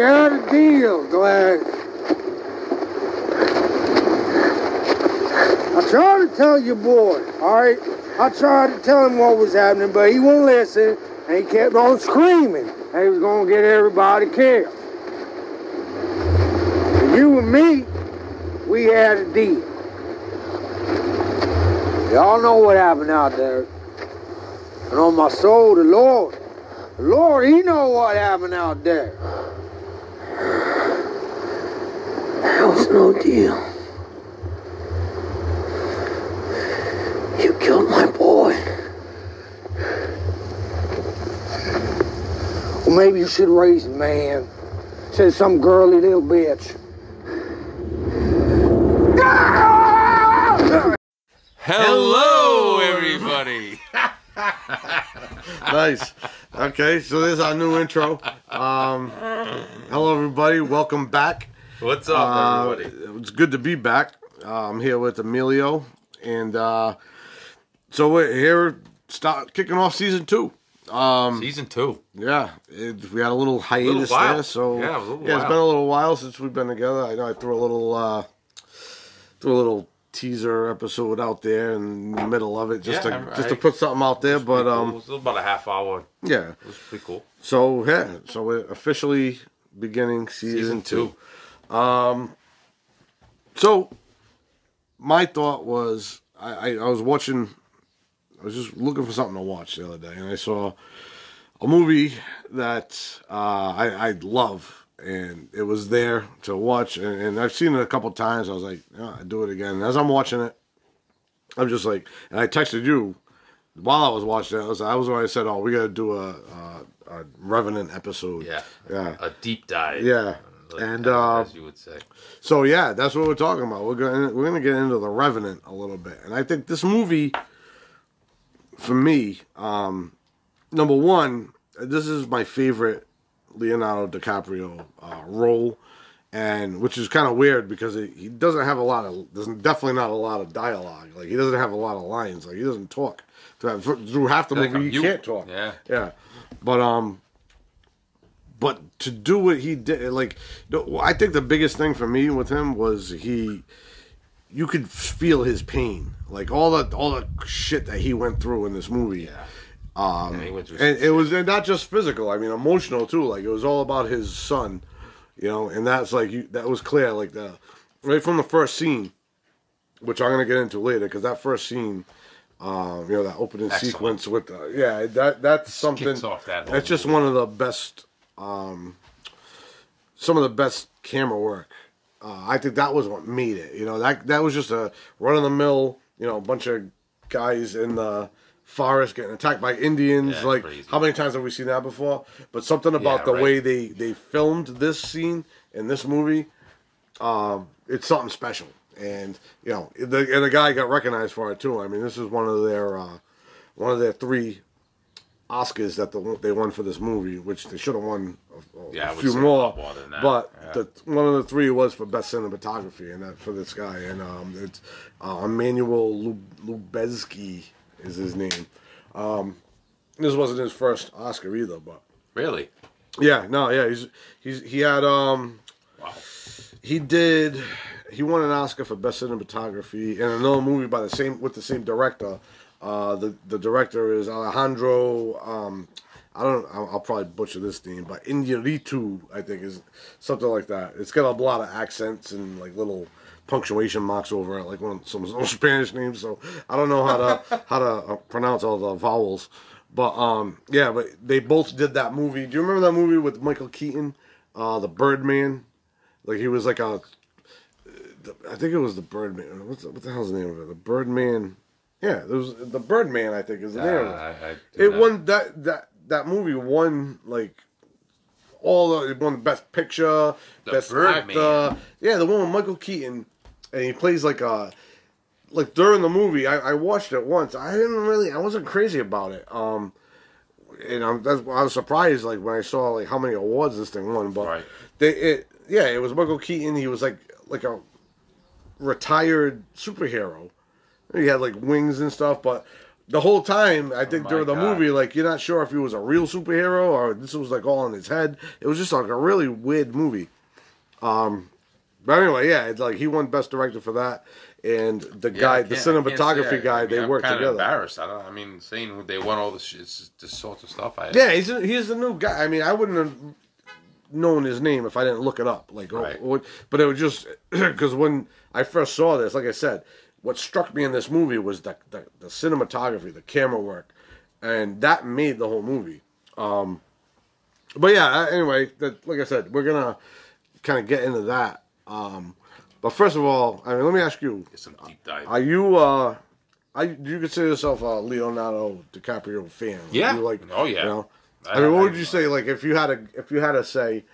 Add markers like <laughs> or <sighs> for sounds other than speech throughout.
had a deal, Glass. I tried to tell your boy, all right? I tried to tell him what was happening, but he wouldn't listen, and he kept on screaming. He was gonna get everybody killed. You and me, we had a deal. Y'all know what happened out there. And on my soul, the Lord, the Lord, He know what happened out there. There was no deal. You killed my boy. Well, maybe you should raise him, man. Said some girly little bitch. Hello, everybody. <laughs> nice. Okay, so this is our new intro. Um, hello, everybody. Welcome back. What's up, Uh, everybody? it's good to be back. Uh, I'm here with Emilio, and uh, so we're here, start kicking off season two. Um, Season two. yeah, it, we had a little hiatus while. there, so Yeah, a little it's been a little while since we've been together. I know I threw a little, uh, threw a little teaser episode out there in the middle of it, just Yeah, to just to put something out there. But cool. um, it was about a half hour. yeah, It was pretty cool. so yeah, so we're officially beginning season, Season two. two. So my thought was, I, I, I was watching, I was just looking for something to watch the other day, and I saw a movie that uh, I, I love, and it was there to watch, and, and I've seen it a couple times. I was like, yeah, I'd do it again. And as I'm watching it, I'm just like, and I texted you while I was watching it. I was, I was when I said, oh, we got to do a, a, a Revenant episode. Yeah. yeah, A deep dive. yeah. Like, And uh, as you would say. so yeah, that's what we're talking about. We're going we're going to get into the Revenant a little bit, and I think this movie, for me, um, number one, this is my favorite Leonardo DiCaprio uh, role, and which is kind of weird because he, he doesn't have a lot of there's definitely not a lot of dialogue. Like he doesn't have a lot of lines. Like he doesn't talk. Through half the Like movie, he mute. can't talk. Yeah. Yeah, but um, but to do what he did, like, I think the biggest thing for me with him was he, you could feel his pain, like all the all the shit that he went through in this movie. Yeah. Um, Yeah, he went through and it was and not just physical. I mean, emotional too. Like it was all about his son, you know. And that's like you, that was clear. Like the right from the first scene, which I'm gonna get into later, because that first scene, um, you know, that opening Excellent. sequence with the yeah, that that's something. that That's just movie. one of the best, um, some of the best camera work. Uh, I think that was what made it. You know, that that was just a run of the mill. You know, a bunch of guys in the forest getting attacked by Indians. Yeah, like, crazy. how many times have we seen that before? But something about Yeah, the right. way they they filmed this scene in this movie, um, it's something special. And you know, the and the guy got recognized for it too. I mean, this is one of their uh, one of their three Oscars that the, they won for this movie, which they should have won a, a Yeah, few more. more than that. But Yeah. the, one of the three was for best cinematography, and that for this guy. And um, it's uh, Emmanuel Lub- Lubezki is his name. Um, this wasn't his first Oscar either, but Really? yeah, no, yeah, he's he's he had um Wow. he did he won an Oscar for best cinematography in another movie by the same with the same director. Uh, the the director is Alejandro. Um, I don't. I'll, I'll probably butcher this name, but Inarritu, I think is something like that. It's got a lot of accents and like little punctuation marks over it, like one some, some <laughs> Spanish names. So I don't know how to how to uh, pronounce all the vowels. But um, yeah, but they both did that movie. Do you remember that movie with Michael Keaton, uh, the Birdman? Like he was like a I think it was the Birdman. What's what the hell's the name of it? The Birdman. Yeah, it was the Birdman. I think is the name it. Uh, I- I it not- won that that that movie won like all the it won the best picture, The best Birdman. actor. Yeah, the one with Michael Keaton, and he plays like a like during the movie. I, I watched it once. I didn't really. I wasn't crazy about it. Um, and I'm, that's, I was surprised like when I saw like how many awards this thing won. But Right. they it yeah, it was Michael Keaton. He was like like a retired superhero. He had like wings and stuff, but the whole time, I think Oh during the God. movie, like you're not sure if he was a real superhero or this was like all in his head. It was just like a really weird movie. Um, but anyway, yeah, it's like he won best director for that, and the Yeah, guy, the can't- I can't cinematography I- guy, I mean, they I'm worked together. Embarrassed. I don't. I mean, saying they won all this, it's this sort of stuff. I Yeah, he's a, he's the new guy. I mean, I wouldn't have known his name if I didn't look it up. Like, Right. but it was just <clears throat> because when I first saw this, like I said, what struck me in this movie was the, the the cinematography, the camera work, and that made the whole movie. Um, but yeah, anyway, that, like I said, we're gonna kind of get into that. Um, but first of all, I mean, let me ask you: Get some deep dive. Are you uh, you, do you consider yourself a Leonardo DiCaprio fan? Yeah. Like, Oh, yeah. You know? I- I, mean, what I- would you say? Like, if you had a if you had to say,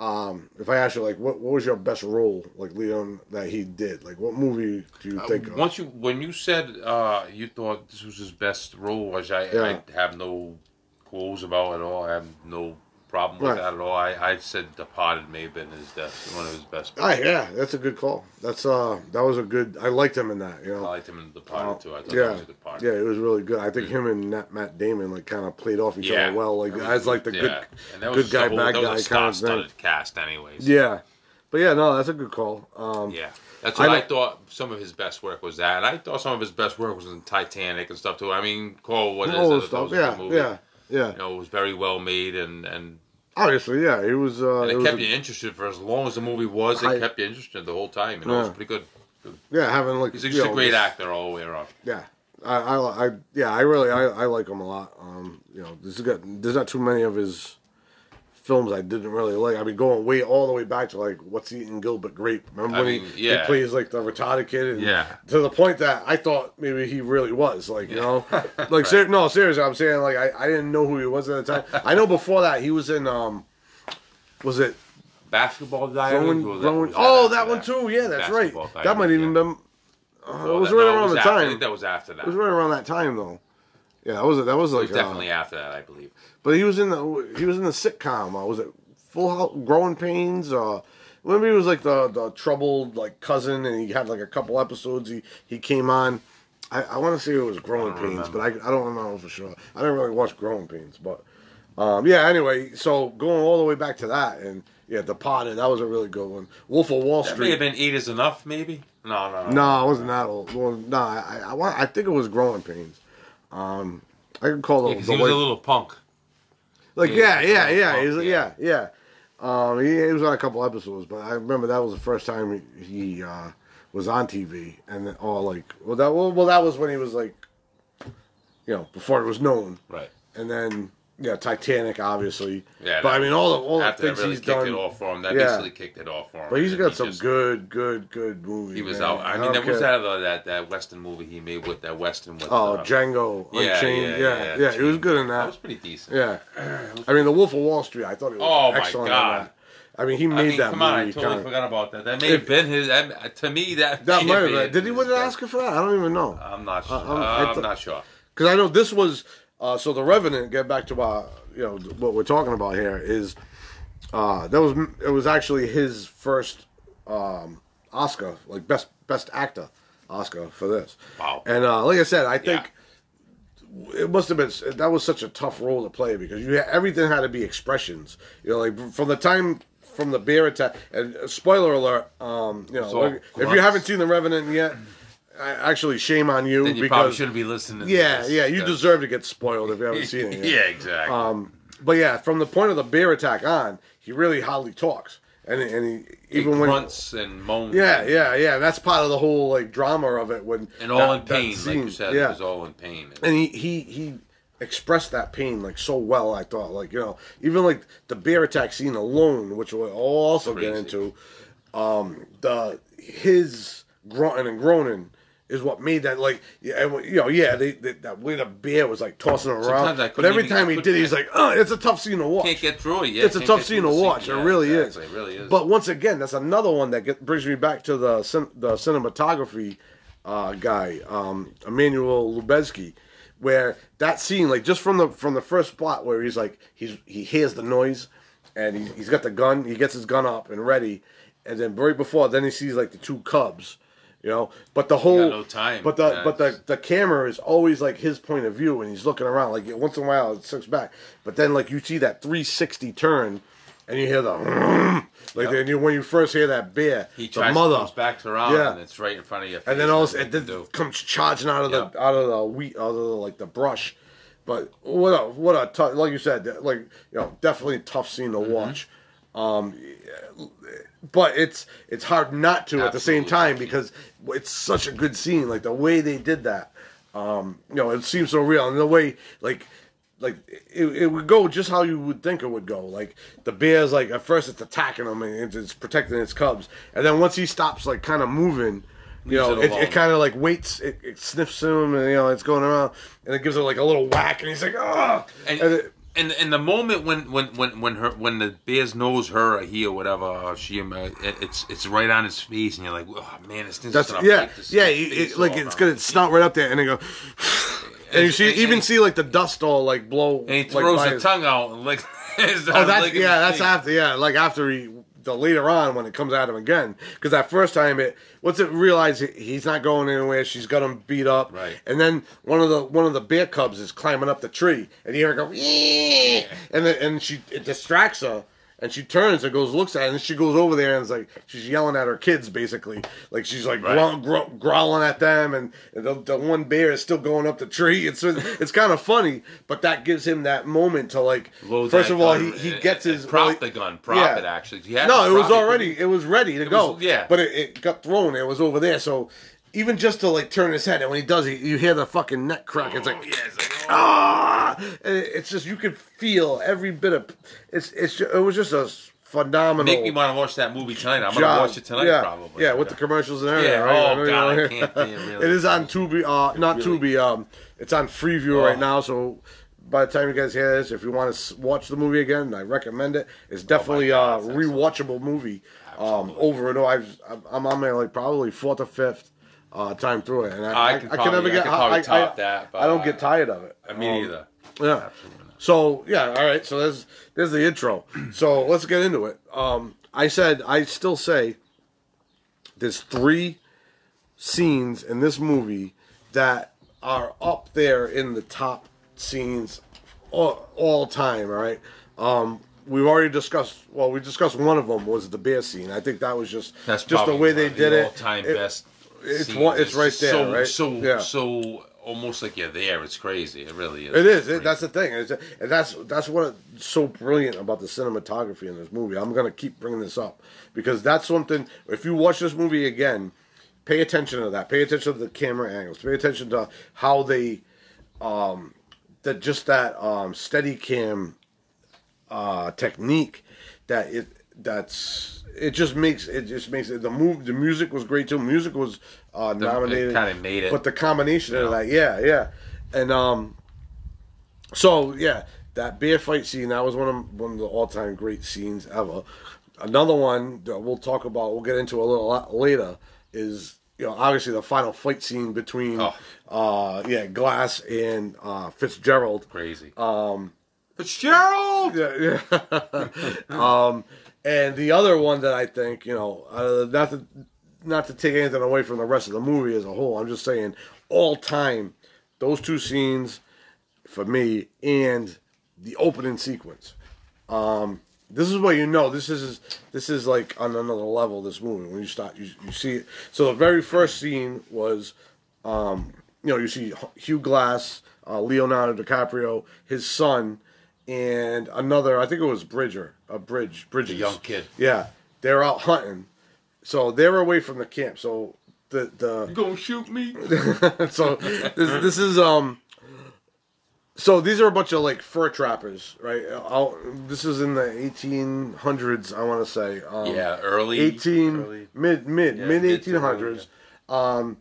um, if I ask you, like, what what was your best role, like Leon, that he did? Like, what movie do you think of? Once you when you said uh, you thought this was his best role, which I, Yeah. I have no qualms about at all. I have no problem with Right. that at all. I, I said Departed may have been his best, one of his best. Ah, yeah, that's a good call. That's uh, that was a good. I liked him in that. You know, I liked him in Departed too. I thought yeah, was a good part. yeah, it was really good. I think him and Matt Damon like kind of played off each Yeah. other well, like as like the Yeah. good, good guy, whole, bad that guy was a kind of thing. cast, anyways. Yeah, but yeah, no, that's a good call. Um, Yeah, that's what I I, thought. Some of his best work was that. I thought some of his best work was in Titanic and stuff too. I mean, call what it is. that stuff. Yeah, movie. yeah, yeah. You know, it was very well made and and, Obviously, yeah, he was. Uh, and it it was kept a- you interested for as long as the movie was. It I- kept you interested the whole time. You know, it was pretty good. yeah, having like He's just know, a great this- actor all the way around. Yeah, I, I, I, yeah, I really, I, I like him a lot. Um, you know, there's got, there's not too many of his films I didn't really like. I mean, going way all the way back to like What's Eating Gilbert Grape. Remember I when mean, he, yeah. he plays like the retarded kid? And Yeah. To the point that I thought maybe he really was like, you know, <laughs> like ser- no, seriously, I'm saying like I, I didn't know who he was at the time. I know before that he was in um, was it Basketball Diaries. That- oh, after that one too. Yeah, that's right. That might even yeah. been. Uh, Well, it was that- right no, around was the after- I time. think that was after that. It was right around that time though. Yeah, that was that was It like was definitely uh, after that, I believe. but he was in the he was in the sitcom. Uh, was it Full House? Growing Pains? Uh, maybe he was like the the troubled like cousin, and he had like a couple episodes. He he came on. I, I want to say it was Growing Pains, remember. but I, I don't know for sure. I didn't really watch Growing Pains, but um, yeah. Anyway, so going all the way back to that, and yeah, Departed. That was a really good one. Wolf of Wall That Street. may have been eight is enough, maybe. No, no, no. No, it wasn't that old. Well, no, I, I, want- I think it was Growing Pains. Um, I could call Yeah, the, he was a little punk. like yeah, yeah, yeah, a yeah, little he's, punk, yeah, yeah. Um, he, he was on a couple episodes, but I remember that was the first time he, he uh, was on TV, and then, oh, like, well, that well, well, that was when he was like, you know, before it was known, Right. and then yeah, Titanic, obviously. Yeah, but I mean, all the all the things really he's kicked done. it off for him. That Yeah. basically kicked it off for him. But he's got he some just- good, good, good movies. He was man. out. I mean, don't that was that, uh, that that Western movie he made with that Western with. Oh, uh, Django yeah, Unchained. yeah, Yeah, yeah, he was good in That that. was pretty decent. Yeah, <clears throat> I mean, The Wolf of Wall Street. I thought it was Oh, my excellent. in God. I mean, he I made mean, that come on, I totally kinda- forgot about that. That may have been his. that- To me, that that might have been. Did he win an. Oscar for that? I don't even know. I'm not sure. Uh, I'm- I I'm not sure. Because I know this was. Uh, so The Revenant. Get back to uh, you know what we're talking about here is. Uh, that was it was actually his first um, Oscar, like best best actor Oscar for this. Wow. And uh, like I said, I think Yeah. it must have been that was such a tough role to play because you everything had to be expressions. You know, like from the time from the bear attack. And uh, spoiler alert, um, you know, So, if you haven't seen the Revenant yet, actually shame on you Then you probably because shouldn't be listening. to yeah, this. yeah, yeah. you Yeah. deserve to get spoiled if you haven't seen it. <laughs> Yet. yeah, exactly. Um, but yeah, from the point of the bear attack on, he really hardly talks, and and he He even when grunts and moans. yeah, and, yeah, yeah. That's part of the whole like drama of it when and all that- in pain, like you said. Yeah, It was all in pain. and he he he expressed that pain like so well. I thought like you know even like the bear attack scene alone, which we'll also get into. Um, the his grunting and groaning. Is what made that like yeah and, you know yeah they, they, that way the bear was like tossing around but every even- time he did he's like oh it's a tough scene to watch Can't get through it. Yeah, it's a tough scene to watch. Yeah, it really exactly. is. It really is. But once again, that's another one that get, brings me back to the cin- the cinematography uh, guy, um, Emmanuel Lubezki, where that scene, like just from the from the first spot where he's like he's he hears the noise, and he, he's got the gun, he gets his gun up and ready, and then right before, then he sees like the two cubs. You know, but the whole no time. But the Yeah, but the the camera is always like his point of view, and he's looking around. Like once in a while, it sucks back, but then like you see that 360 turn, and you hear the <laughs> like then you, when you first hear that bear, He the tries mother, comes back around Yeah. and it's right in front of you. and then all it then comes charging out of the out of the wheat, out of the, like the brush. But what a what a tough, like you said, like you know, definitely a tough scene to Mm-hmm. watch. Um, but it's it's hard not to at the same time because it's such a good scene. Like the way they did that, um, you know, it seems so real, and the way like. Like it, it would go just how you would think it would go. Like the bear's like at first it's attacking him and it's, it's protecting its cubs, and then once he stops like kind of moving, you know, it it, it kind of like waits, it, it sniffs him, and you know it's going around, and it gives it like a little whack, and he's like, oh, And, and it, and and the moment when when when when her when the bears knows her or he or whatever or she uh, it, it's it's right on his face and you're like oh man this thing's that's gonna yeah, break this yeah, it, like off, it's gonna snout right up there, and they go, <sighs> and you see and- even and- see like the dust all like blow, and he like, throws by the his- tongue out and like <laughs> Oh, that's yeah, that's after yeah, like after he the later on when it comes at him again because that first time it once it realized he- he's not going anywhere, she's got him beat up, Right. And then one of the one of the bear cubs is climbing up the tree, and you hear her go, "Yeah," and then and she it distracts her. And she turns and goes, looks at it, and she goes over there and is like, she's yelling at her kids, basically. Like, she's like Right. growl, growl, growling at them, and the, the one bear is still going up the tree. It's it's kind of funny, but that gives him that moment to, like, Load first of all, gun he, he gets his. prop well, the gun, prop yeah. it actually. No, it was already it was ready to go. yeah. but it, it got thrown. It was over there. So even just to like turn his head, and when he does, he, you hear the fucking neck crack. It's like Oh, it's like, <laughs> oh. ah, and it- it's just you could feel every bit of. It's it's ju- it was just a phenomenal. Make me want to watch that movie tonight. I'm job. gonna watch it tonight yeah, probably. Yeah, with the commercials and everything. Yeah, right? oh, know God, you I know. can't think, <laughs> really. it is on Tubi, uh, not Really? Tubi. Um, it's on Freevee right Oh. now. So by the time you guys hear this, if you want to watch the movie again, I recommend it. It's definitely God, a that's rewatchable movie. Um, over and over. I've, I'm- I'm on there like probably fourth or fifth uh, time through it, and I, I can probably- I can probably top that, but, I don't uh, get tired of it. Me Um, neither. yeah. So yeah, all right. So there's there's the intro. So let's get into it. Um, I said I still say there's three scenes in this movie that are up there in the top scenes all, all time. All right. Um, we've already discussed. Well, we discussed one of them was the bear scene. I think that was just That's just the way they did the it. All-time It- best. It's one- it's right there, So right? so Yeah. so almost like you're there. It's crazy. It really is. It is. It, that's the thing. It's, and that's that's what's so brilliant about the cinematography in this movie. I'm gonna keep bringing this up because that's something. If you watch this movie again, pay attention to that. Pay attention to the camera angles. Pay attention to how they, um, that just that um, steady cam uh, technique that it that's it just makes it just makes it the move the music was great too music was uh nominated kinda made it. but the combination of that yeah yeah and um so yeah that bear fight scene that was one of one of the all-time great scenes ever another one that we'll talk about we'll get into a little later is you know obviously the final fight scene between Oh. uh yeah glass and uh fitzgerald crazy. um Fitzgerald. yeah, yeah. <laughs> um, and the other one that I think, you know, uh, not to not to take anything away from the rest of the movie as a whole, I'm just saying, all time, those two scenes for me and the opening sequence. Um, this is what you know. This is this is like on another level. This movie when you start, you, you see it. So the very first scene was, um, you know, you see Hugh Glass, uh, Leonardo DiCaprio, his son, and another. I think it was Bridger, a Bridge, Bridges, young kid. Yeah, they're out hunting. So they're away from the camp. So the the You gonna shoot me? <laughs> so this, this is um so these are a bunch of like fur trappers right I'll, this is in the 1800s i want to say um, yeah, early. 18 early. mid mid Yeah, mid mid to 1800s um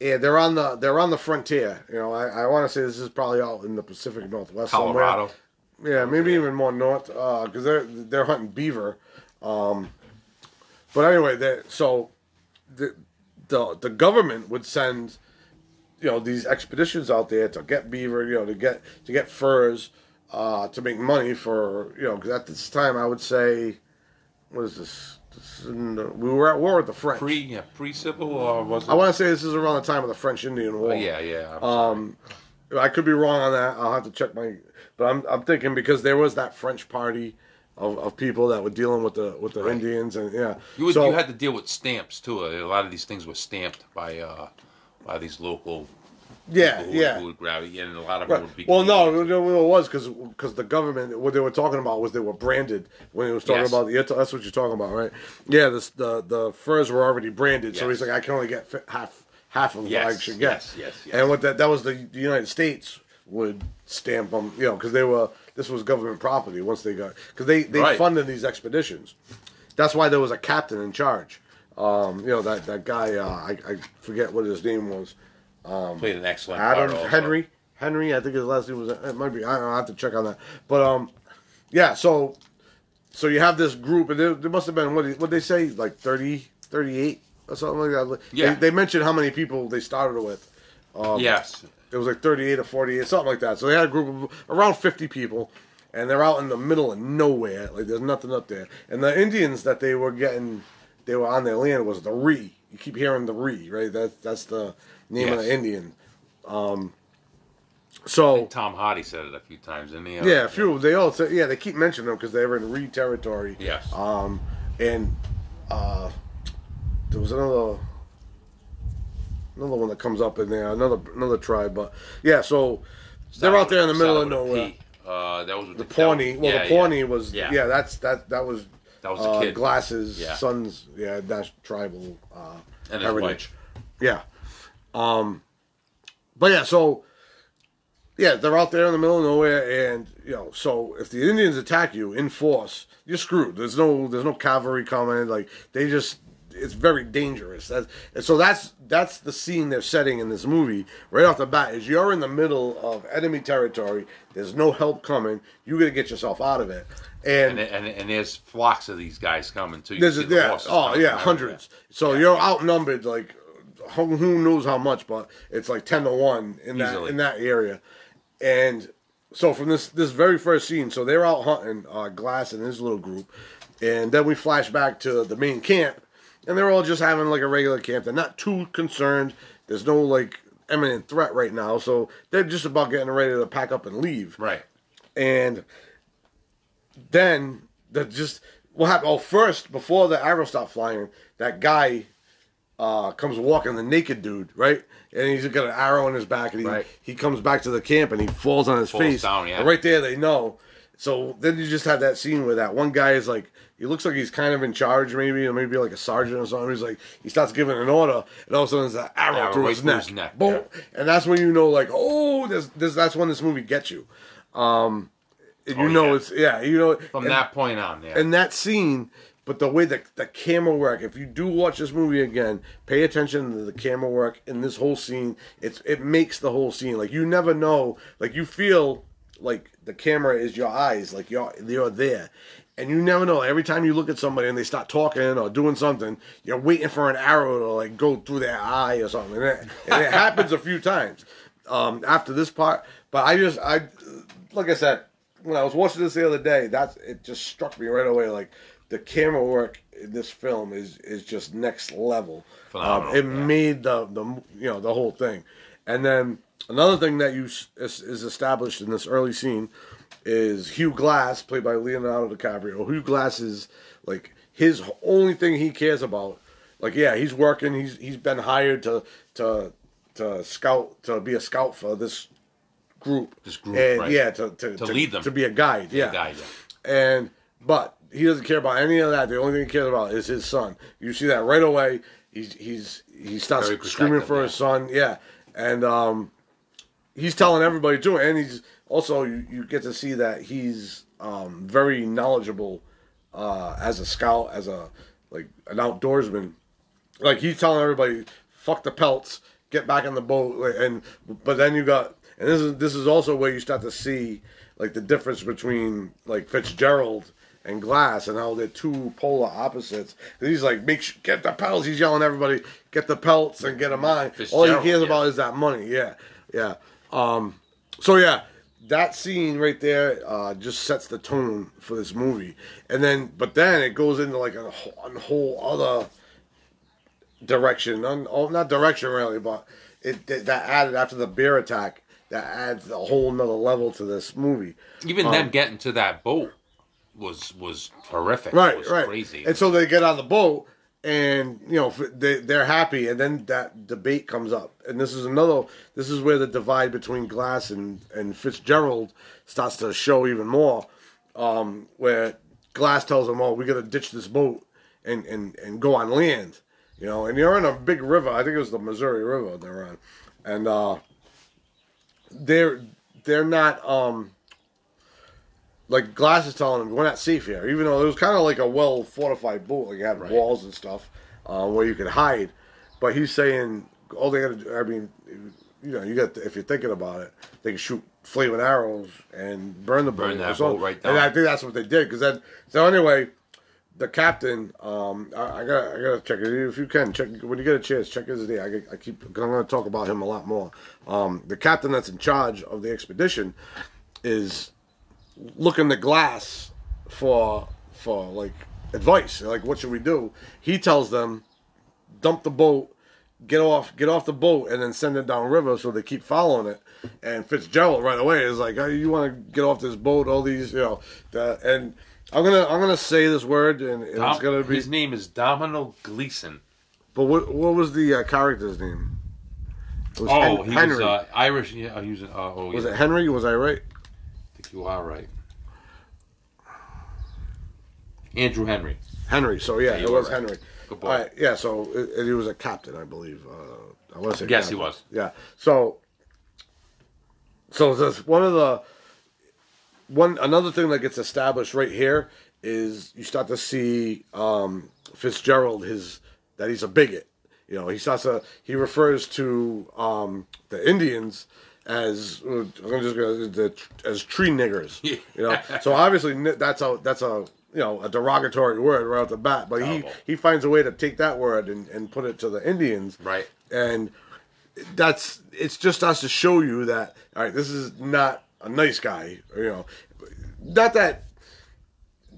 and they're on the they're on the frontier you know i, I want to say this is probably out in the pacific northwest Colorado. somewhere. Yeah maybe even more north because they're they're hunting beaver um but anyway they so the the the government would send you know these expeditions out there to get beaver, you know, to get to get furs, uh, to make money for you know. Because at this time, I would say, what is this? the- we were at war with the French. Pre yeah, pre civil or was it? I want to say this is around the time of the French Indian War. Oh, yeah, yeah. I'm Um, I could be wrong on that. I'll have to check my. But I'm I'm thinking because there was that French party of, of people that were dealing with the with the Right. Indians and yeah. You, would, so, you had to deal with stamps too. A lot of these things were stamped by uh, by these local. yeah people who, yeah. Who would grab it, and a lot of Right. them would be. Well, no, Canadians. no, no, it was because the government what they were talking about was they were branded when it was talking Yes. about the that's what you're talking about, right? Yeah, this, the the furs were already branded, so he's like, I can only get half half of what I Yes, should get. yes, yes, yes. And what that that was the United States would stamp them, you know, because they were this was government property once they got because they they Right. funded these expeditions. That's why there was a captain in charge. Um, you know that that guy uh, I I forget what his name was. played an excellent part also. Henry Henry I think his last name was it might be I don't know I have to check on that but um yeah so so you have this group and there, there must have been what what they say like 30 38 or something like that Yeah. they, they mentioned how many people they started with yes, it was like 38 or 48 something like that so they had a group of around 50 people and they're out in the middle of nowhere like there's nothing up there and the Indians that they were getting they were on their land was the Ree you keep hearing the Ree right that that's the name of the Indian um so Tom Hardy said it a few times, didn't he? yeah, a few. They all say, yeah, they keep mentioning them because they were in Ree territory. Yes. Um, and uh, there was another another one that comes up in there, another another tribe, but yeah. So they're out there in the middle of Started with a nowhere. Uh, that was The that Pawnee, well, yeah, the Pawnee yeah. was, Yeah. yeah. that's that that was That was the uh, kid. Glasses, Yeah. sons, yeah, that's tribal uh, And heritage. Yeah. Um, but yeah, so yeah, they're out there in the middle of nowhere, and you know, so if the Indians attack you in force, you're screwed. There's no there's no cavalry coming. Like they just it's very dangerous. That's, and so that's that's the scene they're setting in this movie right off the bat. Is you're in the middle of enemy territory. There's no help coming. You got to get yourself out of it. And, and and there's flocks of these guys coming too. You There's a, the yeah, oh yeah, hundreds. So you're outnumbered like who, knows how much, but it's like ten to one in that in that area. And so from this this very first scene, so they're out hunting uh, Glass and his little group, and then we flash back to the main camp, and they're all just having like a regular camp. They're not too concerned. There's no like imminent threat right now, so they're just about getting ready to pack up and leave Right. and then the just what happened? Oh, first before the arrow stopped flying, that guy uh, comes walking, the naked dude, right? And he's got an arrow in his back, and he Right. he comes back to the camp, and he falls on his Falls face. down, yeah. Right there, they know. So then you just have that scene where that one guy is like, he looks like he's kind of in charge, maybe, or maybe like a sergeant or something. He's like, he starts giving an order, and all of a sudden there's an arrow, Arrow through, his, through neck. his neck, Boom. And that's when you know, like, oh, this, this, that's when this movie gets you. Um, you Oh, know yeah. it's yeah, you know From and- that point on, yeah. and that scene, but the way that the camera work, if you do watch this movie again, pay attention to the camera work in this whole scene. It's it makes the whole scene like you never know, like you feel like the camera is your eyes, like you're you're there. And you never know. Every time you look at somebody and they start talking or doing something, you're waiting for an arrow to like go through their eye or something. And it, and it happens a few times um, after this part. But I just, I, like I said, when I was watching this the other day, that's it just struck me right away. Like the camera work in this film is is just next level. Um, it yeah. made the the you know the whole thing, and then another thing that you is, is established in this early scene is Hugh Glass, played by Leonardo DiCaprio. Hugh Glass is like his only thing he cares about. Like yeah, he's working. He's he's been hired to to to scout to be a scout for this group. This group, and right. yeah, to to, To lead them. to be a guide. Yeah, guy, yeah. and but he doesn't care about any of that. The only thing he cares about is his son. You see that right away. He's he's he starts screaming for yeah. his son. Yeah, and um, he's telling everybody too. And he's also you, you get to see that he's um very knowledgeable uh as a scout, as a like an outdoorsman. Like he's telling everybody, "Fuck the pelts, get back on the boat." And but then you got, and this is this is also where you start to see like the difference between like Fitzgerald and Glass and how they're two polar opposites. he's like, "Make sure, get the pelts." He's yelling at everybody, "Get the pelts and get them on." All he cares yeah. about is that money. Yeah, yeah. Um, so yeah, that scene right there uh, just sets the tone for this movie, and then but then it goes into like a whole, a whole other direction. Un, oh, not direction really, but it, it that added after the bear attack. That adds a whole nother level to this movie. Even Um, them getting to that boat was was horrific. right, it was right. Crazy. And so they get on the boat, and you know they they're happy, and then that debate comes up, and this is another. This is where the divide between Glass and and Fitzgerald starts to show even more. Um, where Glass tells them, "Oh, we got to ditch this boat and and and go on land." You know, and you're in a big river. I think it was the Missouri River they're on, and uh, they're they're not um like Glass is telling him we're not safe here, even though it was kind of like a well fortified boat, like you had Right. walls and stuff uh, where you could hide. But he's saying all they got to do. I mean, you know, you got if you're thinking about it, they can shoot flaming arrows and burn the boat. Burn that boat right And. I think that's what they did because then. So anyway, the captain. Um, I, I got I gotta check it if you can check when you get a chance. Check his name. I, I keep. I'm going to talk about him a lot more. Um, the captain that's in charge of the expedition is looking the glass for for like advice like what should we do he tells them dump the boat get off get off the boat and then send it down river so they keep following it and fitzgerald right away is like oh, you want to get off this boat all these you know the, and i'm gonna i'm gonna say this word and, and Dom- it's gonna be his name is Domhnall Gleeson. but what what was the uh, character's name it was Oh, Hen- he henry was uh, Irish. Yeah, he was. Uh, oh, was yeah, it henry was i right you are right. Andrew Henry. henry so yeah, Yeah, you it were was right. henry Good boy. All right, yeah, so it, it- he was a captain, I believe. Uh, I want to say Yes, he captain. was. Yeah. So, so this one of the one another thing that gets established right here is you start to see um, Fitzgerald his that he's a bigot. You know, he starts to he refers to um, the Indians as uh, I'm just gonna as tree niggers. You know, so obviously that's a that's a you know a derogatory word right off the bat. But he he finds a way to take that word and, and put it to the Indians. Right. And that's it's just us to show you that all right, this is not a nice guy. You know, not that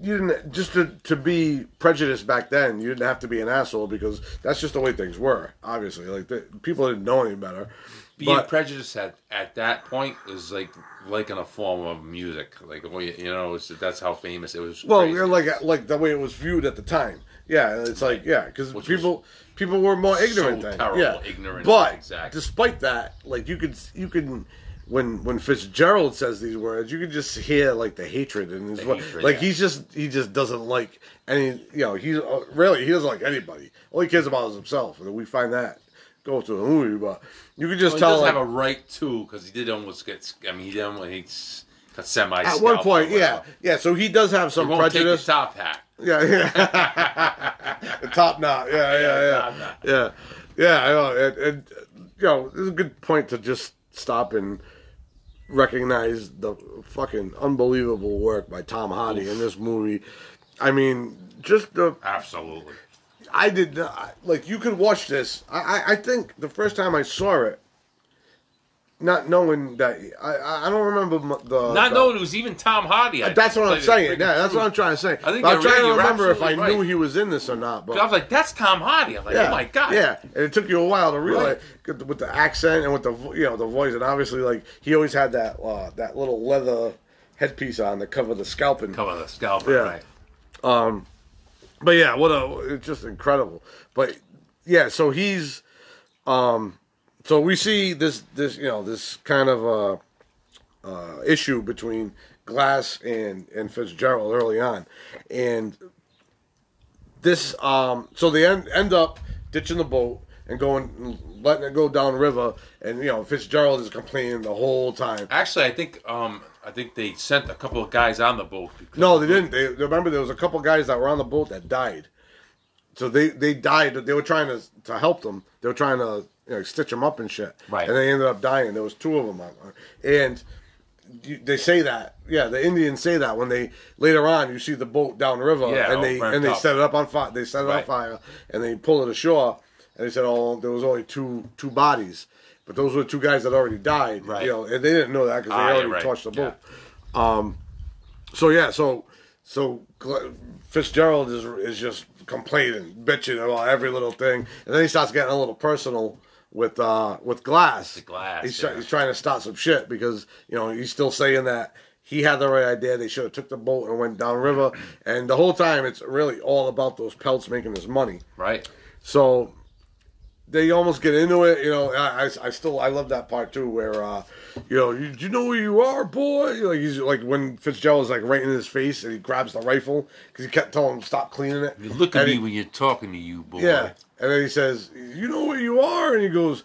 you didn't just to, to be prejudiced back then. You didn't have to be an asshole because that's just the way things were. Obviously, like the, people didn't know any better. Being But- prejudiced at, at that point is like like in a form of music. Like you you know, it's, that's how famous it was. Well, you're like like the way it was viewed at the time. Yeah, it's like yeah, because people people were more ignorant so then. terrible, yeah, ignorant, But exactly. despite that, like you could you can when when Fitzgerald says these words, you can just hear like the hatred in his voice. Like yeah. he's just he just doesn't like any. You know, he's uh, really he doesn't like anybody. All he cares about is himself, and we find that go to the movie. But you can just Well, he tell does like, have a right to because he did almost get. I mean, he did almost he got semi. at one point, yeah, yeah. So he does have He some prejudice. top hat. Yeah, yeah. <laughs> the top knot. Yeah, yeah, yeah, knot. yeah, yeah. And, and you know, this is a good point to just stop and recognize the fucking unbelievable work by Tom Hardy in this movie. I mean, just the Absolutely. I did not like. You could watch this. I, I, I think the first time I saw it, not knowing that I, I don't remember the Not the- knowing it was even Tom Hardy. I That's what I'm saying. Yeah, that's what. I'm trying to say. I think I'm trying to remember if I absolutely knew he was in this or not. But I was like, "That's Tom Hardy." I'm like, yeah, "Oh my god!" Yeah, and it took you a while to realize with the accent and with the you know the voice, and obviously like he always had that uh, that little leather headpiece on to cover the scalping. Cover the scalper, Yeah. right? But yeah, what a it's just incredible. But yeah, so he's um so we see this this you know this kind of uh uh issue between Glass and and Fitzgerald early on. And this um so they end end up ditching the boat and going letting it go down river and you know Fitzgerald is complaining the whole time. Actually, I think um, I think they sent a couple of guys on the boat. because- No, they didn't. They remember there was a couple of guys that were on the boat that died. So they they died. They were trying to to help them. They were trying to you know, stitch them up and shit. Right. And they ended up dying. There was two of them. on- And they say that. Yeah, the Indians say that when they later on you see the boat downriver Yeah, and they and they up. set it up on fire. They set it on fire and they pull it ashore. And they said, oh, there was only two two bodies. But those were two guys that already died. Right. You know, and they didn't know that because they Ah, yeah, already right. touched the Yeah. boat. Um, so yeah, so so Fitzgerald is is just complaining, bitching about every little thing, and then he starts getting a little personal with uh with Glass. The Glass, He's, yeah. he's trying to start some shit because you know he's still saying that he had the right idea. They should have took the boat and went downriver, and the whole time it's really all about those pelts making his money. Right. So they almost get into it. You know, I, I, I still I love that part too, where uh, you know, you, you know where you are, boy. Like he's like when Fitzgerald is like right in his face and he grabs the rifle because he kept telling him stop cleaning it. You look at And me he- when you're talking to you, boy. yeah, and then he says, "You know where you are," and he goes.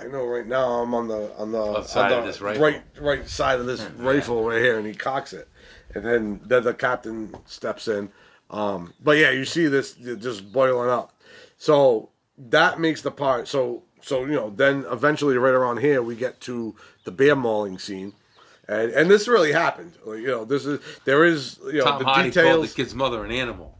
I know right now I'm on the on the, on the right right side of this rifle right here, and he cocks it, and then then the captain steps in. Um, but yeah, you see this just boiling up. So that makes the part. So so you know then eventually right around here we get to the bear mauling scene, and and this really happened. Like, you know this is there is you know Tom the Hardy called the kid's mother an animal.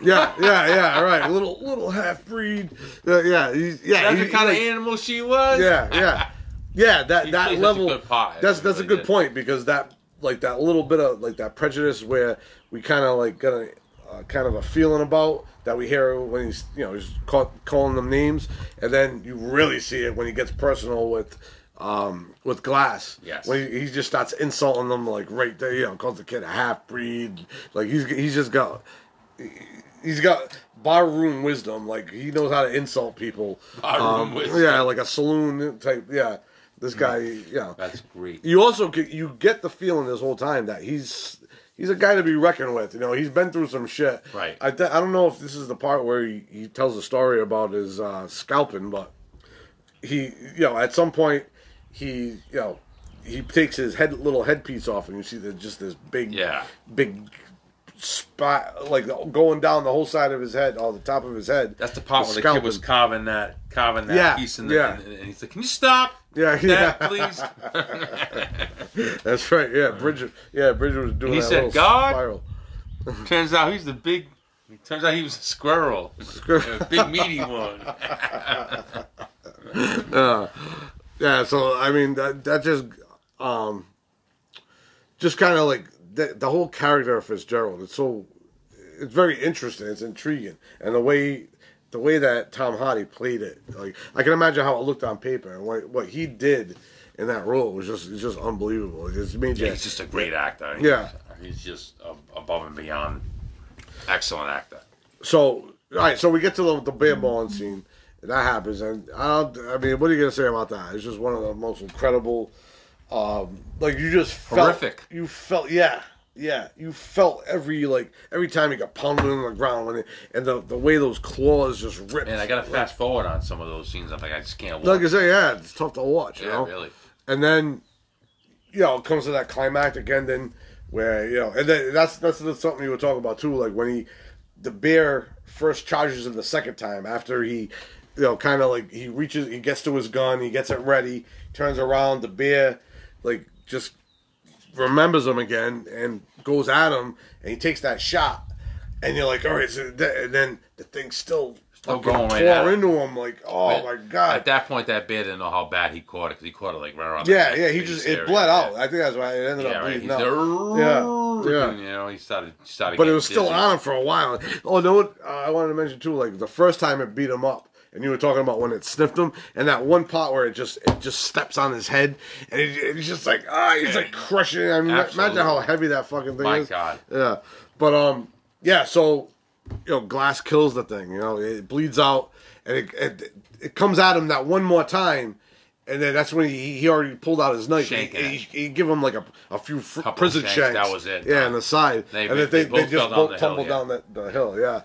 Yeah, yeah, yeah. Right, little little half breed. Uh, yeah, he's, yeah. That's he- the kind like- of animal she was. yeah, yeah, <laughs> yeah. That He that level. That's He that's a good did. point because that like that little bit of like that prejudice where we kind of like got a uh, kind of a feeling about that we hear when he's you know he's call, calling them names, and then you really see it when he gets personal with. Um, with Glass, Yes. when he, he just starts insulting them like right there, you know, calls the kid a half breed, like he's he's just got he's got barroom wisdom. Like he knows how to insult people. Barroom Um, wisdom. Yeah, like a saloon type. Yeah, this guy. Yeah, That's great. you also get you get the feeling this whole time that he's he's a guy to be reckoned with. You know, he's been through some shit. Right. I th- I don't know if this is the part where he, he tells a story about his uh, scalping, but he you know at some point he you know he takes his head little headpiece off and you see that just this big Yeah. big spot like going down the whole side of his head, all the top of his head. That's the part The where the kid was carving that, carving that Yeah, piece in the, yeah. and, and he's like, "Can you stop Yeah, that, please?" <laughs> That's right. Yeah, Bridger. Yeah, Bridger was doing He that said, "God?" spiral. Turns out he's the big. Turns out he was a squirrel, a big meaty one. <laughs> Yeah, so I mean that that just um just kind of like the, the whole character of Fitzgerald. It's so it's very interesting. It's intriguing, and the way the way that Tom Hardy played it, like I can imagine how it looked on paper and what what he did in that role was just it's just unbelievable. It just made you he's just a great actor. He's, Yeah. he's just above and beyond excellent actor. So, all right, so we get to the, the bear balling scene, and that happens, and I, don't, I mean, what are you gonna say about that? It's just one of the most incredible, um, like you just felt, Horrific. You felt, yeah, yeah, you felt every like every time he got pounded on the ground, when it, and the the way those claws just ripped. And I got to fast forward on some of those scenes. I'm like, I just can't watch. Like I say, yeah, it's tough to watch. You yeah, know? really. and then you know it comes to that climactic ending where you know and then that's that's something you were talking about too like when he the bear first charges him the second time after he you know kind of like he reaches he gets to his gun he gets it ready turns around the bear like just remembers him again and goes at him and he takes that shot and you're like all right so th- and then the thing's still Still going right tore him. into him like oh But my god At that point, that bear didn't know how bad he caught it because he caught it like right around. the yeah, neck, yeah, he face just it area. bled out. I think that's why it ended Yeah, up right. bleeding He's out. there. Yeah, yeah. You know, he started started. But it getting was still dizzy. on him for a while. Oh, no, uh, I wanted to mention too, like the first time it beat him up, and you were talking about when it sniffed him, and that one pot where it just it just steps on his head, and it, it's just like ah, he's like crushing. it. I mean, imagine how heavy that fucking thing My is. God. Yeah, but um, yeah. So you know, glass kills the thing. You know, it bleeds out, and it it, it comes at him that one more time. And then that's when he, he already pulled out his knife. He, he, he give him like a, a few fr- prison shanks, shanks. that was it. Yeah, on the side. They- and they- then they, they they both just fell down both the hill, tumbled yeah. down the, the hill. Yeah,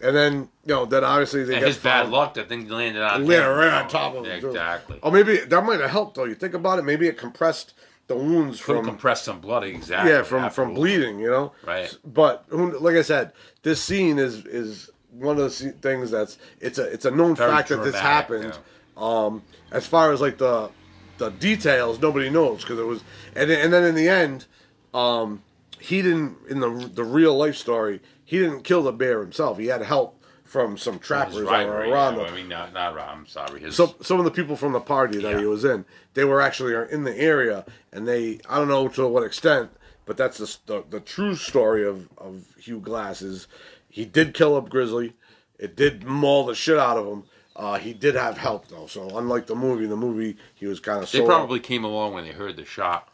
and then you know then obviously they And get his bad luck, that thing landed on him. right on top of Yeah, him. too. Exactly. Oh, maybe that might have helped though. You think about it. Maybe it compressed the wounds Could from compress some blood, exactly. yeah from from bleeding. You know. Right. But like I said, this scene is is one of those things that's it's a it's a known Very fact that this happened. Um, as far as like the the details, nobody knows because it was and and then in the end, um, he didn't in the the real life story. He didn't kill the bear himself. He had help. from some trappers His that rival, were you around them. I mean, not, not I'm sorry. His, some some of the people from the party that Yeah. he was in, they were actually in the area, and they I don't know to what extent, but that's the the, the true story of of Hugh Glass is he did kill up Grizzly, it did maul the shit out of him. Uh, he did have help though, so unlike the movie, the movie he was kind of they probably came along when they heard the shot.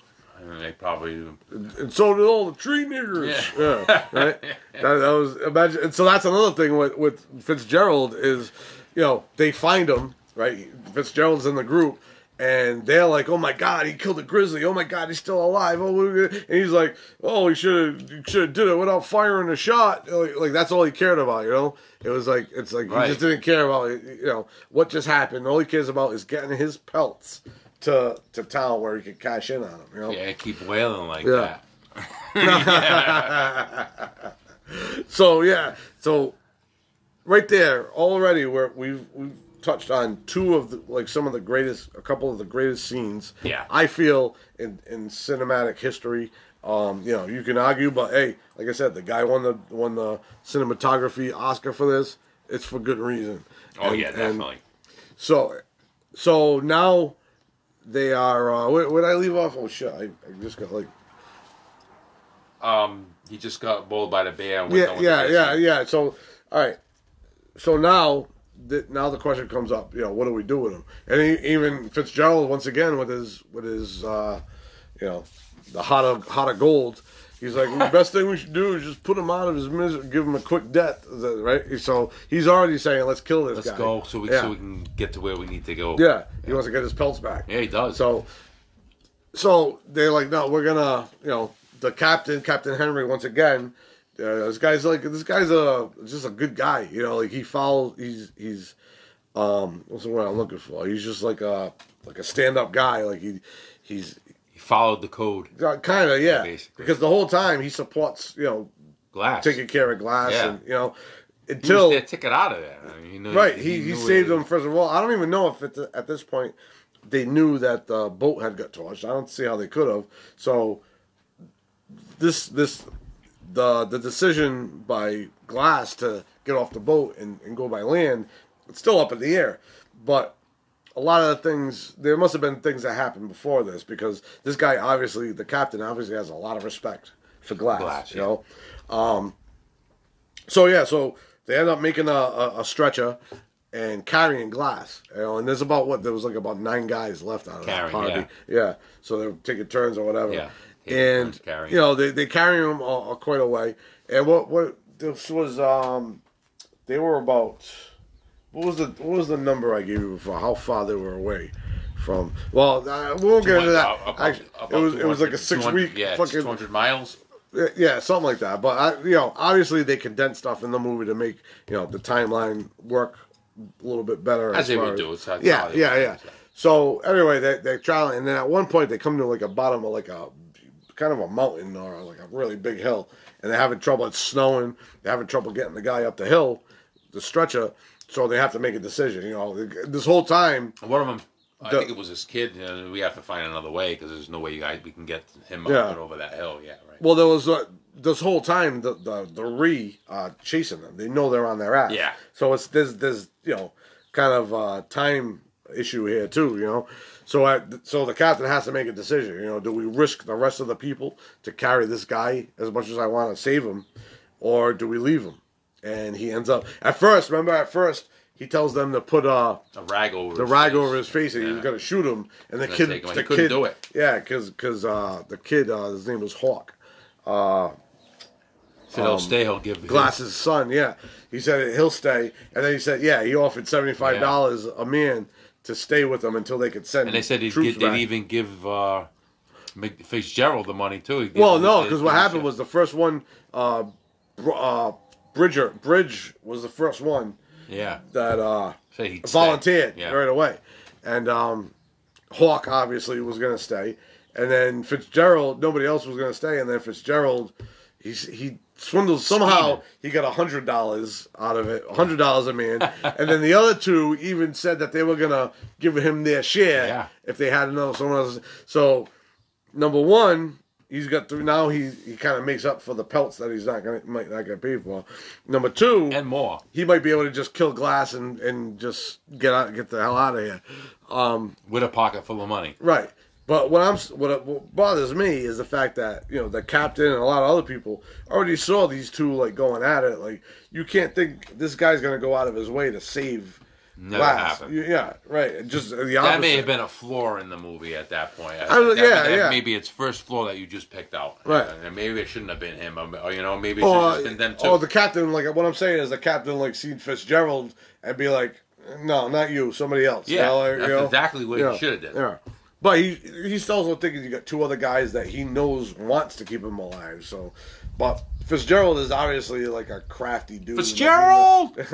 Mean, they probably and so did all the tree niggers. Yeah, right. <laughs> That, that was imagine. And so that's another thing with with Fitzgerald is, you know, they find him right. Fitzgerald's in the group, and they're like, "Oh my God, he killed a grizzly! Oh my God, he's still alive!" Oh, what are we gonna-" and he's like, "Oh, he should have should have did it without firing a shot." Like, like that's all he cared about, you know. It was like it's like Right. he just didn't care about you know what just happened. All he cares about is getting his pelts to to town where he could cash in on them. You know. yeah keep wailing like Yeah. that. <laughs> So yeah, so right there already we're, we've we've touched on two of the like some of the greatest, a couple of the greatest scenes. Yeah. I feel in in cinematic history. Um, you know, you can argue, but hey, like I said, the guy won the won the cinematography Oscar for this. It's for good reason. Oh And- yeah, definitely. so, so now they are. Uh, where, did I leave off? Oh shit! I, I just got like Um, he just got bowled by the bear. And yeah, yeah, yeah, yeah. So, all right. So now, the, now the question comes up. You know, what do we do with him? And he, even Fitzgerald once again with his with his uh, you know the hot of hot of gold. He's like, the best thing we should do is just put him out of his misery, give him a quick death, right? So he's already saying, let's kill this guy. Let's guy. go so we yeah. so we can get to where we need to go. Yeah, he wants to get his pelts back. Yeah, he does. So, so they're like, no, we're gonna, you know, the captain, Captain Henry, once again. Uh, this guy's like, this guy's a just a good guy, you know. Like he follows, he's he's, um, what's the word I'm looking for? He's just like a like a stand up guy. Like he he's he followed the code. Uh, kind of yeah, basically. because the whole time he supports, you know, Glass. taking care of glass Yeah. and you know he until their ticket out of there. I mean, you know, Right, he, he, knew saved them first of all. I don't even know if it, at this point they knew that the boat had got torched. I don't see how they could have. So this this the the decision by Glass to get off the boat and, and go by land, it's still up in the air. But a lot of the things there must have been things that happened before this because this guy obviously the captain obviously has a lot of respect for Glass. Glass, you yeah. know. Um, so yeah, so they end up making a, a, a stretcher and carrying glass. You know, and there's about what there was like about nine guys left out of Carrying, that party. Yeah. so they're taking turns or whatever. Yeah, and you know they they carry them uh, uh, quite a way. And what what this was um they were about what was the what was the number I gave you before? How far they were away from? Well, uh, we won't get into that. About- about- it was it was like a six week yeah, fucking 200 miles. yeah, something like that. But I, you know, obviously they condensed stuff in the movie to make you know the timeline work a little bit better. As they would as- do. It's how- yeah, how yeah, yeah. it. So anyway, they they travel, and then at one point they come to like a bottom of like a kind of a mountain or like a really big hill, and they're having trouble. It's snowing. They're having trouble getting the guy up the hill, the stretcher. So they have to make a decision. You know, this whole time. One of them, I The- think it was his kid. You know, we have to find another way because there's no way you guys we can get him up and over that hill. Yeah, right. Well, there was uh, this whole time the the the Ree uh, chasing them. They know they're on their ass. Yeah. So it's there's there's you know kind of uh, time issue here too. You know, so I, so the captain has to make a decision. You know, do we risk the rest of the people to carry this guy as much as I want to save him, or do we leave him? And he ends up at first. Remember, at first he tells them to put uh a rag over the his rag face. over his face and he was gonna shoot him and the kid take him. He the couldn't kid do it. yeah because uh the kid uh his name was Hawk uh So they'll stay. He'll give his- son yeah he said he'll stay and then he said yeah he offered seventy five dollars a man to stay with them until they could send And they said he'd, get, they'd even give uh, Fitzgerald the money too. Well no because what happened shit. was the first one uh, Br- uh Bridger Bridge was the first one yeah, that uh he'd volunteered Yeah. right away. And um, Hawk obviously was going to stay, and then Fitzgerald, nobody else was going to stay, and then Fitzgerald, he's, he swindled somehow. He got a hundred dollars out of it, a hundred dollars a man, <laughs> and then the other two even said that they were going to give him their share Yeah. if they had another someone else. So number one. He's got three. Now he he kind of makes up for the pelts that he's not gonna might not get paid for. Number two, and more. he might be able to just kill Glass and and just get out get the hell out of here. Um, With a pocket full of money. Right. But what I'm what, what bothers me is the fact that you know the captain and a lot of other people already saw these two like going at it. Like you can't think this guy's gonna go out of his way to save Never Glass. happened. Yeah, right. Just the opposite. That may have been a flaw in the movie at that point. I That- yeah, that yeah. Maybe it's first flaw that you just picked out. Right. And maybe it shouldn't have been him, or, you know, maybe it should or, have been them too. or the captain. Like what I'm saying is the captain like seen Fitzgerald and be like, no, not you, somebody else. You yeah, know, like, that's you know? exactly what Yeah, he should have done. Yeah. But he he's also thinking you got two other guys that he knows wants to keep him alive. So, but Fitzgerald is obviously like a crafty dude. Fitzgerald. <laughs>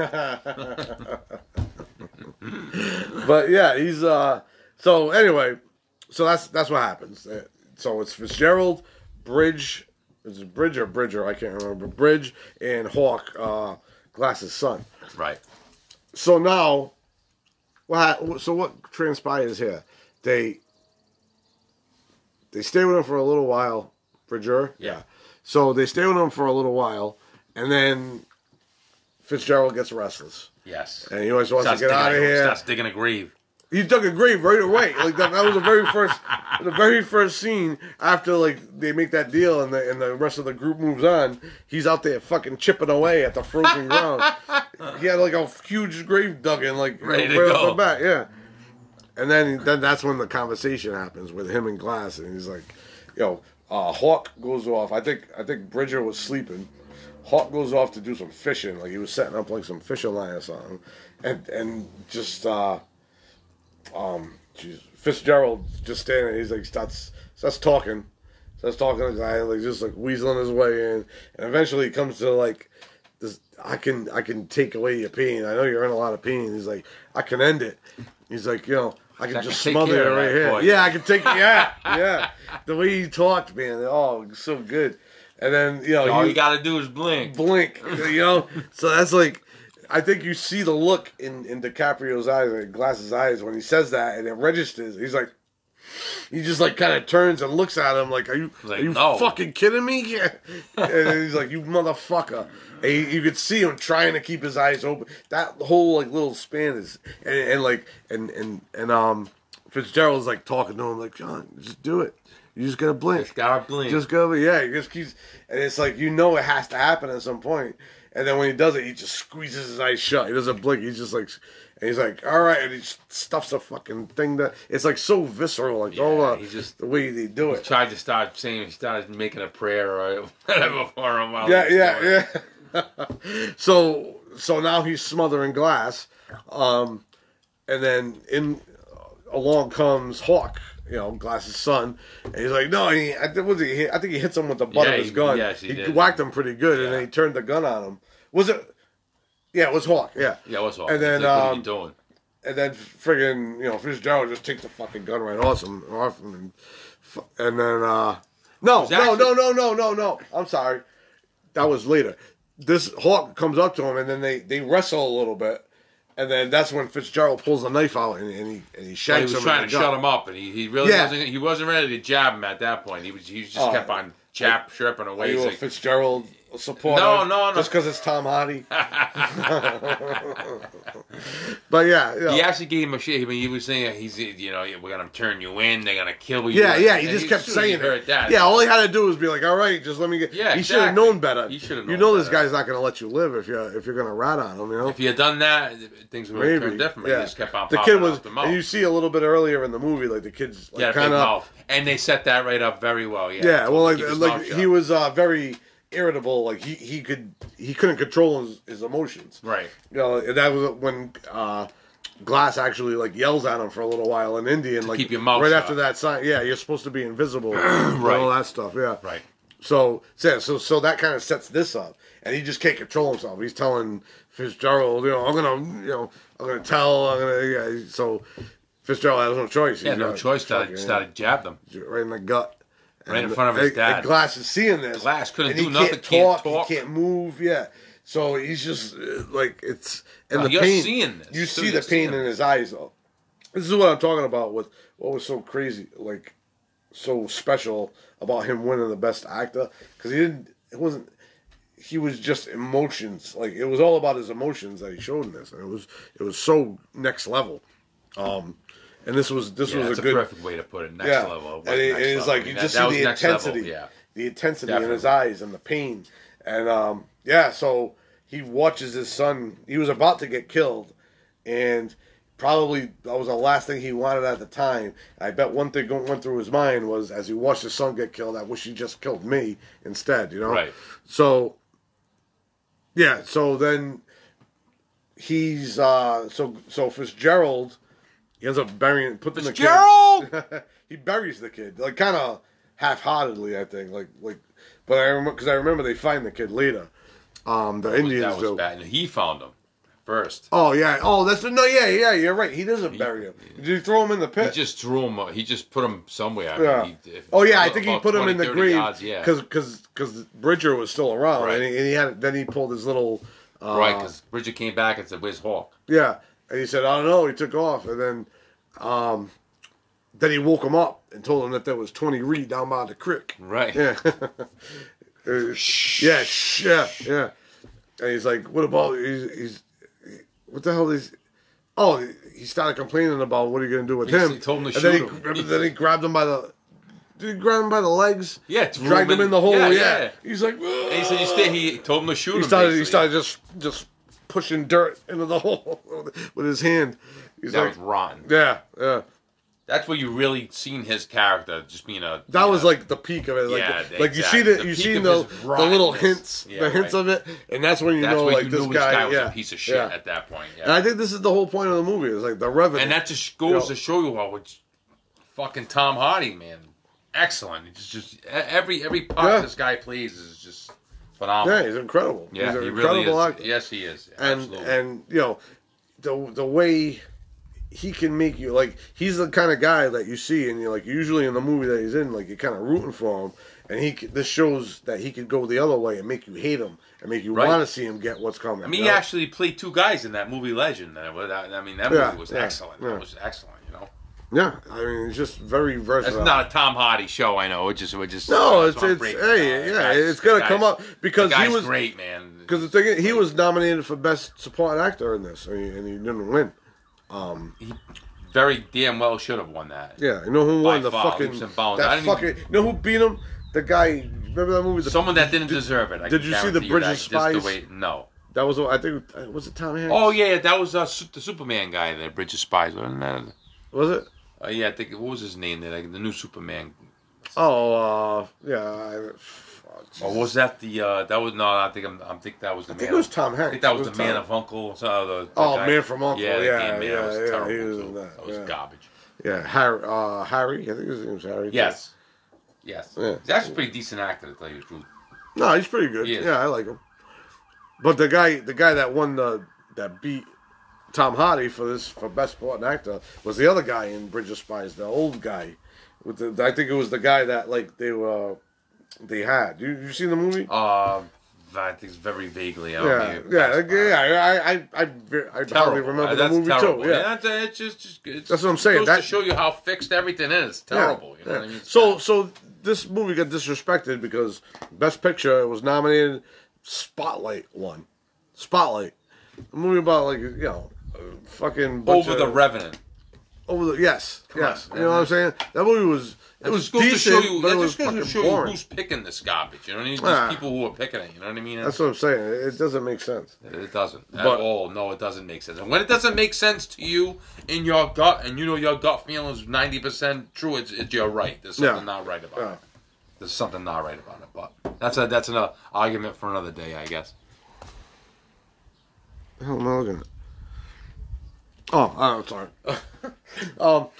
but yeah, he's uh. So anyway, so that's that's what happens. Uh, So it's Fitzgerald, Bridge, is it Bridge or Bridger? I can't remember. Bridge and Hawk, uh, Glass's son. right. So now, what? So what transpires here? They they stay with him for a little while. Bridger, Yeah. So they stay with him for a little while, and then Fitzgerald gets restless, Yes. and he always wants Starts to get digging out of here. Starts digging a grave. He dug a grave right away. Like that, that was the very first, the very first scene after like they make that deal and the and the rest of the group moves on. He's out there fucking chipping away at the frozen ground. <laughs> He had like a huge grave dug in, like Ready to right off go. the bat, yeah. And then then that's when the conversation happens with him and Glass, and he's like, "Yo, uh, Hawk goes off. I think I think Bridger was sleeping. Hawk goes off to do some fishing, like he was setting up like some fishing line or something, and and just uh, um, jeez, Fitzgerald just standing. He's like starts starts talking, starts talking to the guy, like just like weaseling his way in, and eventually he comes to like this. I can I can take away your pain. I know you're in a lot of pain. He's like I can end it. He's like you know. I can I just smother it right here. Yeah, I can take. it. <laughs> Yeah, yeah. The way he talked, man. Oh, so good. And then you know, All you- you got to do is blink. blink, <laughs> you know. so that's like, I think you see the look in in DiCaprio's eyes, like Glass's eyes, when he says that, and it registers. He's like, he just like kind of turns and looks at him like, "Are you Like, are you no. fucking kidding me?" <laughs> and he's like, "You motherfucker." And he, you could see him trying to keep his eyes open. That whole like little span is, and, and like, and and and um, Fitzgerald's like talking to him like, "John, just do it. You just gotta blink." Just gotta blink. Just go, yeah. He just keeps, and it's like you know it has to happen at some point. And then when he does it, he just squeezes his eyes shut. He doesn't blink. He's just like, and he's like, all right, and he stuffs a fucking thing that it's like so visceral, like all Yeah, the he just- the way they do it. Tried to start saying, he started making a prayer or <laughs> whatever for him. while Yeah, yeah, doing it. yeah. <laughs> so so now he's smothering glass, um, and then in along comes Hawk. You know, Glass's son, and he's like, "No, he, I, think- was he, hit- I think he hits him with the butt Yeah, of his he- gun. yes, he did. whacked him pretty good, and then he turned the gun on him. Was it? Yeah, it was Hawk. Yeah, Yeah, what's all? And then, like, what are um, you doing? and then friggin', you know, Fitzgerald just takes the fucking gun right off him, off him, and, fu- and then, uh, no, Was no, actually- no, no, no, no, no. I'm sorry, that was later. This Hawk comes up to him, and then they they wrestle a little bit, and then that's when Fitzgerald pulls the knife out and, and he and he he shanks was him. trying to the gut. shut him up, and he, he really Yeah. wasn't. He wasn't ready to jab him at that point. He was. He just Oh. kept on chap chirping Are away. you He's a like, Fitzgerald supporter? No, no, no. Just because it's Tom Hardy. but yeah, you know. he actually gave him a shit. I mean, he was saying he's, you know, we're gonna turn you in. They're gonna kill you. Yeah, yeah, he just as kept he saying it. that. Yeah, all he had to do was be like, "All right, just let me get." Yeah, he should have known better. He should have You know, this guy's not to let you live if you if you're to rat on him. You know, If he had done that, things would have turned different. Yeah. He just kept on the kid was, the and you see a little bit earlier in the movie, like the kid's like yeah, kind of and they set that right up very well. Yeah, yeah. Well, like like he was uh, very irritable. Like he he could he couldn't control his, his emotions. right. You know, and that was when uh, Glass actually like yells at him for a little while in Indian, like keep your mouth right shut. after that sign. Yeah, you're supposed to be invisible, <clears throat> right. all that stuff. Yeah, Right. So, so, so, so that kind of sets this up, and he just can't control himself. He's telling Fitzgerald, you know, I'm gonna, you know, I'm gonna tell, I'm gonna, yeah. So Fitzgerald has no choice. Yeah, He's no choice. Started, started jab them. right in the gut, Right in front of his dad. Glass is seeing this. Glass couldn't and he do nothing, Can't can't talk, talk. He can't move. Yeah. So he's just uh, like it's and Oh, the you're pain. seeing this, You too, see the pain in his eyes. Though. This is what I'm talking about with what was so crazy. Like so special about him winning the best actor because he didn't. It wasn't. He was just emotions. Like it was all about his emotions that he showed in this, and it was it was so next level. Um, and this was this Yeah, was a a, good perfect way to put it. Next yeah. level. And, it, and it's like I mean, you that- just that see the level, intensity, Yeah. the intensity in his eyes and the pain, and um, yeah. So he watches his son. He was about to get killed, and probably that was the last thing he wanted at the time. I bet one thing went through his mind was as he watched his son get killed. I wish he just killed me instead. You know. Right. So. Yeah. So then. He's uh so so Fitzgerald. He ends up burying putting the kid <laughs> he buries the kid, like kind of half-heartedly, I think. Like, like, but I remember because I remember they find the kid later. Um, the Indians that was do. bad. And he found him first. Oh yeah. Oh, that's no. Yeah, yeah. You're right. He doesn't bury him. Did you throw him in the pit? He just threw him. He just put him somewhere. I yeah. mean, he, oh yeah. I think he about put him in the grave yards, yeah. because because Bridger was still around, Right. and, he, and he had then he pulled his little. Uh, right, because Bridger came back and said, "Where's Hawk?" Yeah, and he said, "I don't know." He took off, and then, um, then he woke him up and told him that there was twenty Ree down by the creek. Right. Yeah. <laughs> Uh, yeah, yeah, yeah. And he's like, "What about he's, he's what the hell is?" Oh, he started complaining about what are you going to do with him. he told him to and then shoot he, him. then he grabbed him by the. Did he grab him by the legs? Yeah, dragged him in, in- the hole. yeah, Yeah, yeah. he's like. And he said, "You stay." He told him to shoot He him. started. He started just just pushing dirt into the <laughs> hole with his hand. He's That like, was rotten. yeah, yeah. That's where you really seen his character just being a. That was know, like the peak of it. Like, Yeah, like you see exactly. the, The you see the, the little hints, Yeah, the hints right. of it, and that's when you That's know like you this guy, this guy was yeah, a piece of shit yeah. at that point. And I think this is the whole point of the movie. It's like the Revenant, And that just goes You know. to show you how it's fucking Tom Hardy, man. Excellent. It's just every every part this guy plays is just yeah, he's incredible. Yeah, he's an he incredible really is. actor. Yes, he is. and Absolutely. and you know the the way he can make you like he's the kind of guy that you see and you're like usually in the movie that he's in like you're kind of rooting for him and he this shows that he could go the other way and make you hate him and make you Right. want to see him get what's coming. I mean, you he actually played two guys in that movie Legend. And it was- I mean, that Yeah, movie was yeah, excellent. yeah. That was excellent. Yeah, I mean it's just very versatile. not a Tom Hardy show. I know. It just, it just no, it's it's hey. Yeah, it's gonna come up because he was great, man. because the thing is, he was nominated for best supporting actor in this and he, and he didn't win. Um, he very damn well should have won that. Yeah, you know who By won the far, fucking that didn't fucking you know who beat him? The guy. Remember that movie? The, Someone that didn't deserve it. I did you see the Bridge of Spies? way- no. That was I think was it Tom Hanks? Oh yeah, that was uh, the Superman guy, the Bridge of Spies, wasn't that? was it? Uh, yeah, I think what was his name? There, like, the new Superman. Oh uh, yeah. I, Or was that the? Uh, that was no. I think I'm. I'm think that was the I think man. it was Tom Hanks. I think that It was, the man of Uncle. So, uh, the, the Oh, guy- Man from Uncle, Yeah, yeah, yeah, that was yeah, terrible. he was too. in that, was yeah. garbage. Yeah, Harry. Uh, Harry. I think his name's Harry. too. Yes, yes. Yeah. He's actually a pretty decent actor, to tell you the truth. No, he's pretty good. Yeah, I like him. But the guy, the guy that won the that beat Tom Hardy for this for best supporting actor was the other guy in Bridge of Spies, the old guy. With the, I think it was the guy that like they were they had. You you seen the movie? Uh, I think it's very vaguely. I yeah, yeah, yeah. I I I, I, I hardly remember Uh, the movie terrible. too. Yeah. that's, uh, it's just, just it's, That's what I'm saying. That- to show you how fixed everything is. Yeah, Terrible. You know yeah. what I mean? It's So bad. so this movie got disrespected because Best Picture was nominated. Spotlight won. Spotlight, a movie about like you know, fucking over the Revenant. over the yes yes. on, you know what I'm saying? That movie was it was decent, to show you. but it was goes to fucking show you who's picking this garbage. You know what I mean? These Ah. people who are picking it. You know what I mean? That's what I'm saying. It doesn't make sense. It doesn't at But- all. No, it doesn't make sense. And when it doesn't make sense to you in your gut, and you know your gut feeling is ninety percent true, it's, it's you're right. There's something Yeah. not right about Yeah. it. There's something not right about it. But that's a that's an argument for another day, I guess. Hell am I looking at? Oh, I'm sorry. <laughs> um, all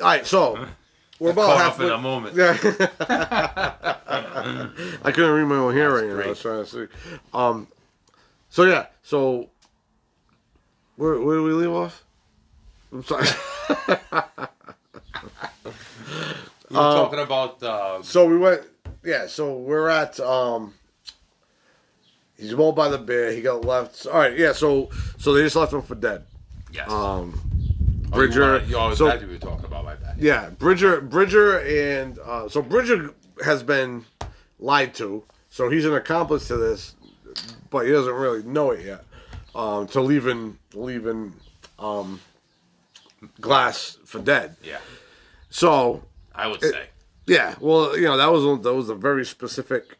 right, so we're about Caught up in a moment. Yeah. <laughs> I couldn't read my own handwriting. I was trying to see. Um, so yeah, so where where do we leave off? I'm sorry. <laughs> You were talking about uh, so we went. Yeah, so we're at. um He's mauled by the bear. He got left. All right, yeah. So so they just left him for dead. Yes. Um, Bridger. Oh, you, wanna, you always so we were talking about like that. yeah, Bridger, Bridger, and uh, so Bridger has been lied to, so he's an accomplice to this, but he doesn't really know it yet. Um, to leaving leaving um, Glass for dead. Yeah, So I would say. yeah, well, you know that was that was a very specific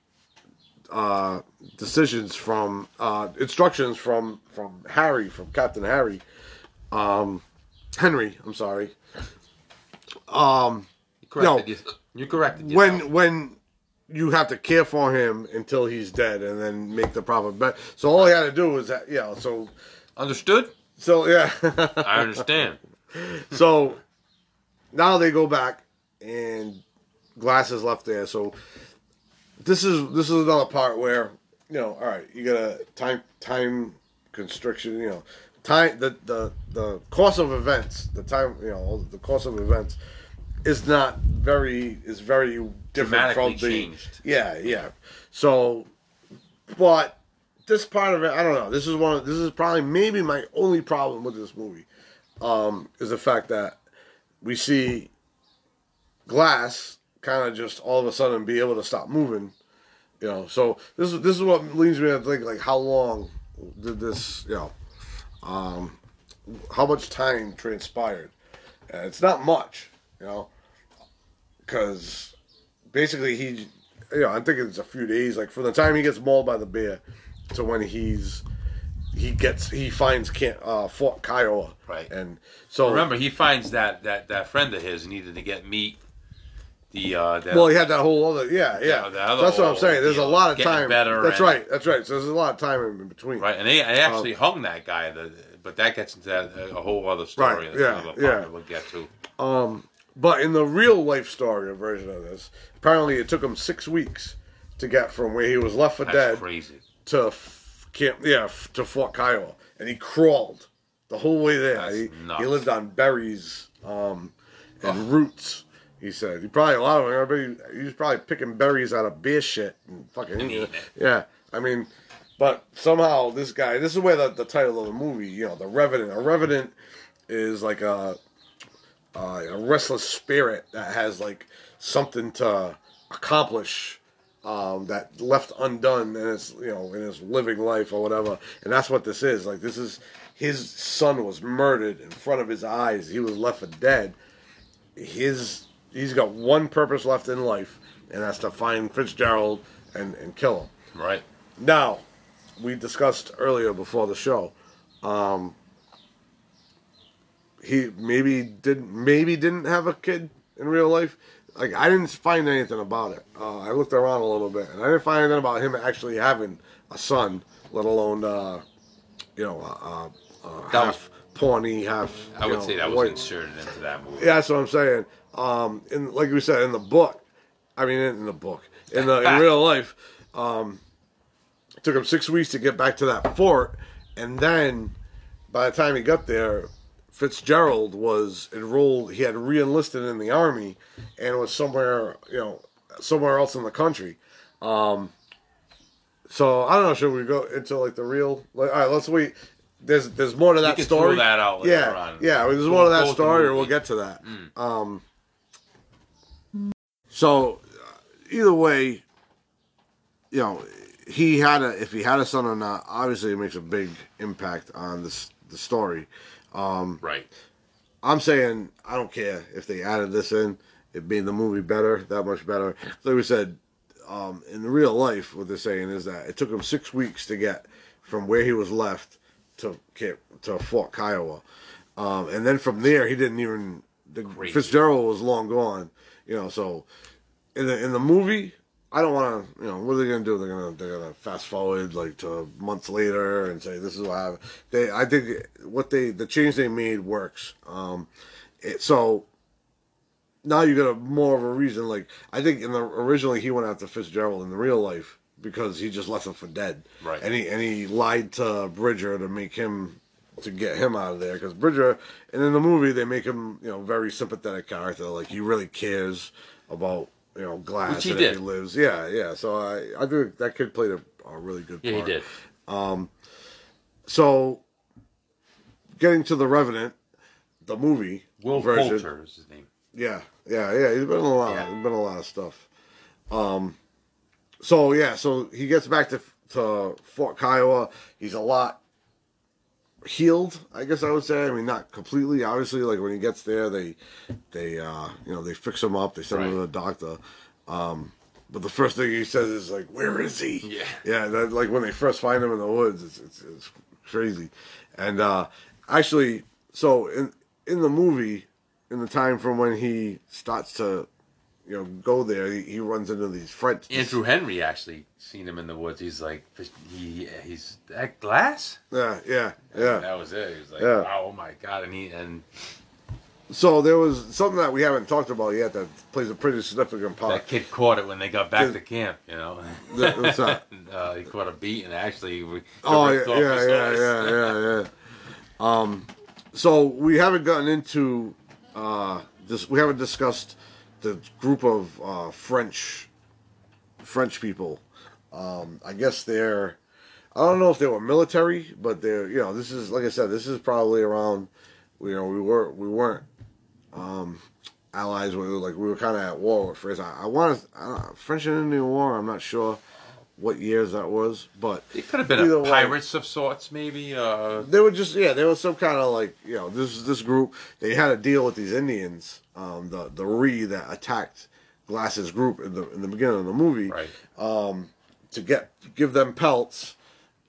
uh, decisions from uh, instructions from from Harry from Captain Harry, um, Henry. I'm sorry. Um, You corrected, No. you corrected yourself. when when you have to care for him until he's dead and then make the proper bet. So all he had to do was that, yeah. So Understood? so yeah. I understand. <laughs> so now they go back and glass is left there. So this is this is another part where you know, all right, you got a time time constriction. You know, time the the the course of events, the time you know, the course of events is not very is very different from Dramatically the changed. yeah yeah. So, but this part of it, I don't know. This is one. Of, this is probably maybe my only problem with this movie um, is the fact that we see Glass kind of just all of a sudden be able to stop moving. You know, so this is this is what leads me to think like how long did this you know, um, how much time transpired? And it's not much, you know, because basically he, you know, I think it's a few days. Like from the time he gets mauled by the bear to when he's he gets he finds Camp, uh, Fort Kiowa, Right. And so Remember, he finds that, that, that friend of his needed to get meat. The uh, that, Well, he had that whole other, yeah, yeah. the other that's what I'm saying. There's a lot of time. better that's and- right. That's right. So there's a lot of time in between. right, and they, they actually hung that guy. The, but that gets into that, a whole other story. Right, yeah, yeah. that We'll get to. But in the real life story version of this, apparently it took him six weeks to get from where he was left for That's dead crazy. to f- camp, yeah, f- to Fort Kiowa, and he crawled the whole way there. He, he lived on berries um, and roots. He said he probably a lot of them. Everybody, he was probably picking berries out of beer shit and fucking it. yeah. I mean, but somehow this guy. This is where the, the title of the movie. You know, the Revenant. A Revenant is like a uh, a restless spirit that has like something to accomplish um, that left undone in his you know in his living life or whatever and that's what this is like this is his son was murdered in front of his eyes he was left for dead his he's got one purpose left in life and that's to find Fitzgerald and, and kill him Right. now, we discussed earlier before the show. Um, he maybe didn't maybe didn't have a kid in real life. Like I didn't find anything about it. Uh, I looked around a little bit, and I didn't find anything about him actually having a son, let alone uh, you know uh, uh, That half Pawnee, half. I would know, say that was white. inserted into that movie. Yeah, that's what I'm saying. Um, and like we said in the book, I mean in the book, in the in real life, um, it took him six weeks to get back to that fort, and then by the time he got there, Fitzgerald was enrolled. He had re-enlisted in the army, and was somewhere you know somewhere else in the country. Um, so I don't know. Should we go into like the real? Like, all right, let's wait. There's there's more to that can story. that out later yeah, on. yeah. There's more to that story, or we'll get to that. Um, so either way, you know, he had a if he had a son or not. Obviously, it makes a big impact on this the story. Right. I'm saying I don't care if they added this in. It made the movie better, that much better. Like we said, um, in real life, what they're saying is that it took him six weeks to get from where he was left to to Fort Kiowa, um, and then from there he didn't even. The, Fitzgerald was long gone, you know. So in the in the movie, I don't want to. You know, what are they gonna do? They're gonna they're gonna fast forward like to months later and say this is what happened. They, I think what they the change they made works. Um, it, so now you got a more of a reason. Like I think in the originally he went after Fitzgerald in the real life because he just left him for dead. Right. And he and he lied to Bridger to make him to get him out of there because Bridger and in the movie they make him you know very sympathetic character like he really cares about you know glass Which he and if he lives yeah yeah so I I think that kid played a, a really good Yeah, he did. so getting to the revenant the movie Will version. Poulter is his name. Yeah, yeah, yeah. He's been a lot. Yeah. He's been a lot of stuff. Um, so yeah, so he gets back to to Fort Kiowa. He's a lot healed, I guess I would say. I mean, not completely. Obviously, like when he gets there, they they uh, you know they fix him up. They send him to the doctor. Um, but the first thing he says is like, "Where is he?" Yeah. yeah. That, like when they first find him in the woods, it's it's, it's crazy. And uh, actually, so in in the movie, in the time from when he starts to, you know, go there, he, he runs into these French. Andrew Henry actually seen him in the woods. He's like, he he's that glass. Yeah, yeah, yeah. That was it. He was like, Yeah. wow, oh my god, and he and So there was something that we haven't talked about yet that plays a pretty significant part. that kid caught it when they got back to camp. You know, That- <laughs> uh, he caught a beat and actually, we, Oh yeah, yeah, yeah, yeah, yeah, yeah. Um, so we haven't gotten into uh, this. We haven't discussed the group of uh, French French people. Um, I guess they're. I don't know if they were military, but they're. You know, this is like I said. This is probably around. You know, we were we weren't um, allies. We were like we were kind of at war with France. I, I want to French and Indian War. I'm not sure what years that was, but It could have been a way. pirates of sorts, maybe. Uh, they were just yeah, there was some kind of like you know this this group they had a deal with these Indians, um, the the Ree that attacked Glass's group in the in the beginning of the movie right. to get give them pelts,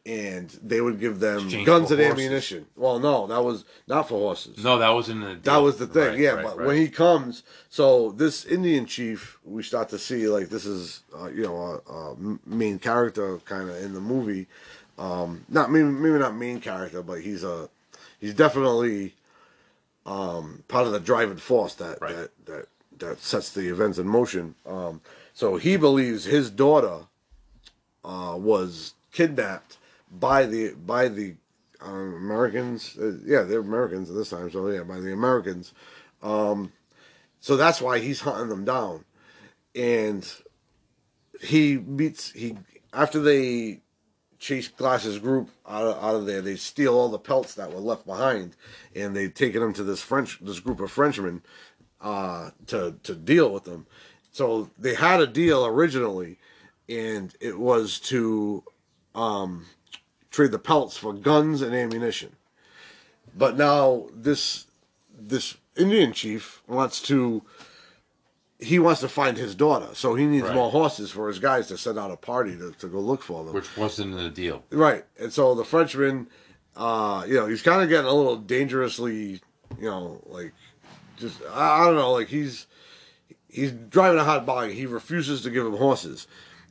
and they would give them Exchange guns and horses. ammunition. Well, no, that was not for horses. No, that was in the. That was the thing, Right, yeah. right, but right. when he comes, so this Indian chief, we start to see like this is, uh, you know, a, a m- main character kind of in the movie. Um, not maybe maybe not main character, but he's a he's definitely um, part of the driving force that that that that sets the events in motion. Um, so he believes his daughter uh, was kidnapped by the by the uh, Americans. Uh, yeah, they're Americans at this time. So yeah, by the Americans. Um, so that's why he's hunting them down, and he meets he after they chase Glass's group out of, out of there. They steal all the pelts that were left behind, and they've taken them to this French this group of Frenchmen uh, to to deal with them. So they had a deal originally, and it was to um, trade the pelts for guns and ammunition. But now this this Indian chief wants to he wants to find his daughter, so he needs Right. more horses for his guys to send out a party to, to go look for them. which wasn't in the deal. Right. And so the Frenchman, uh, you know, he's kind of getting a little dangerously, you know, like just I, I don't know, like he's he's driving a hot buggy. He refuses to give him horses.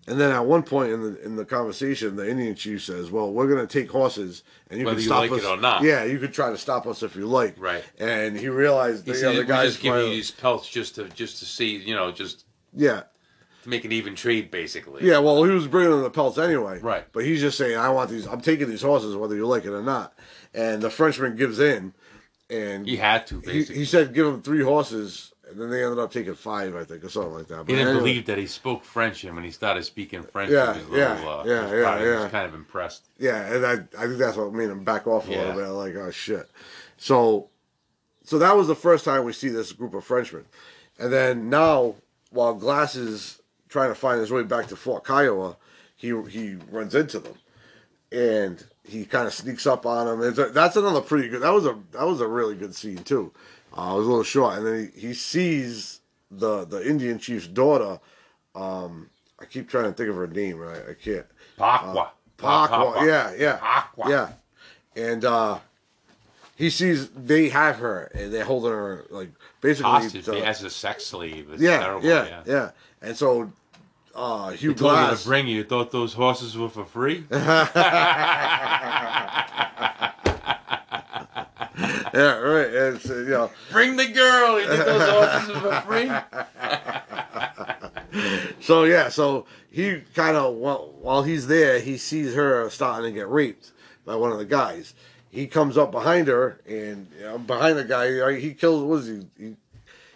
And then at one point in the in the conversation, the Indian chief says, "Well, we're going to take horses, and you Whether can you stop like us or not." Yeah, you could try to stop us if you like. Right. And he realized He that said, you know, "We the guy's just give you these pelts just to just to see, you know, just yeah, to make an even trade, basically." Yeah, well, he was bringing them the pelts anyway. Right. But he's just saying, I want these. I'm taking these horses, whether you like it or not. And the Frenchman gives in, and He had to he, he said, give him three horses, and then they ended up taking five, I think, or something like that. But He didn't anyway, believe that he spoke French, and when he started speaking French, Yeah, he was a yeah, little, uh, yeah, was yeah, he yeah. was kind of impressed. Yeah, and I, I think that's what made him back off a Yeah. little bit. Like, oh shit. So, so that was the first time we see this group of Frenchmen, and then now, while Glass is trying to find his way back to Fort Kiowa, he he runs into them, and he kind of sneaks up on them. And that's another pretty good. That was a that was a really good scene too. Uh, it was a little short, and then he, he sees the the Indian chief's daughter. Um, I keep trying to think of her name, right? I, can't. Pakwa. Pakwa, yeah, yeah, Pakwa. yeah. And uh, he sees they have her, and they're holding her like basically. Hostage as a sex slave. It's yeah, terrible. yeah, yeah. yeah, And so uh, Hugh He told you to bring you. You thought those horses were for free? <laughs> <laughs> yeah, right. It's uh, you know. bring the girl. You think those were for free? <laughs> So yeah, so he kind of while, while he's there, he sees her starting to get raped by one of the guys. He comes up behind her and you know, behind the guy, he kills. What is he? He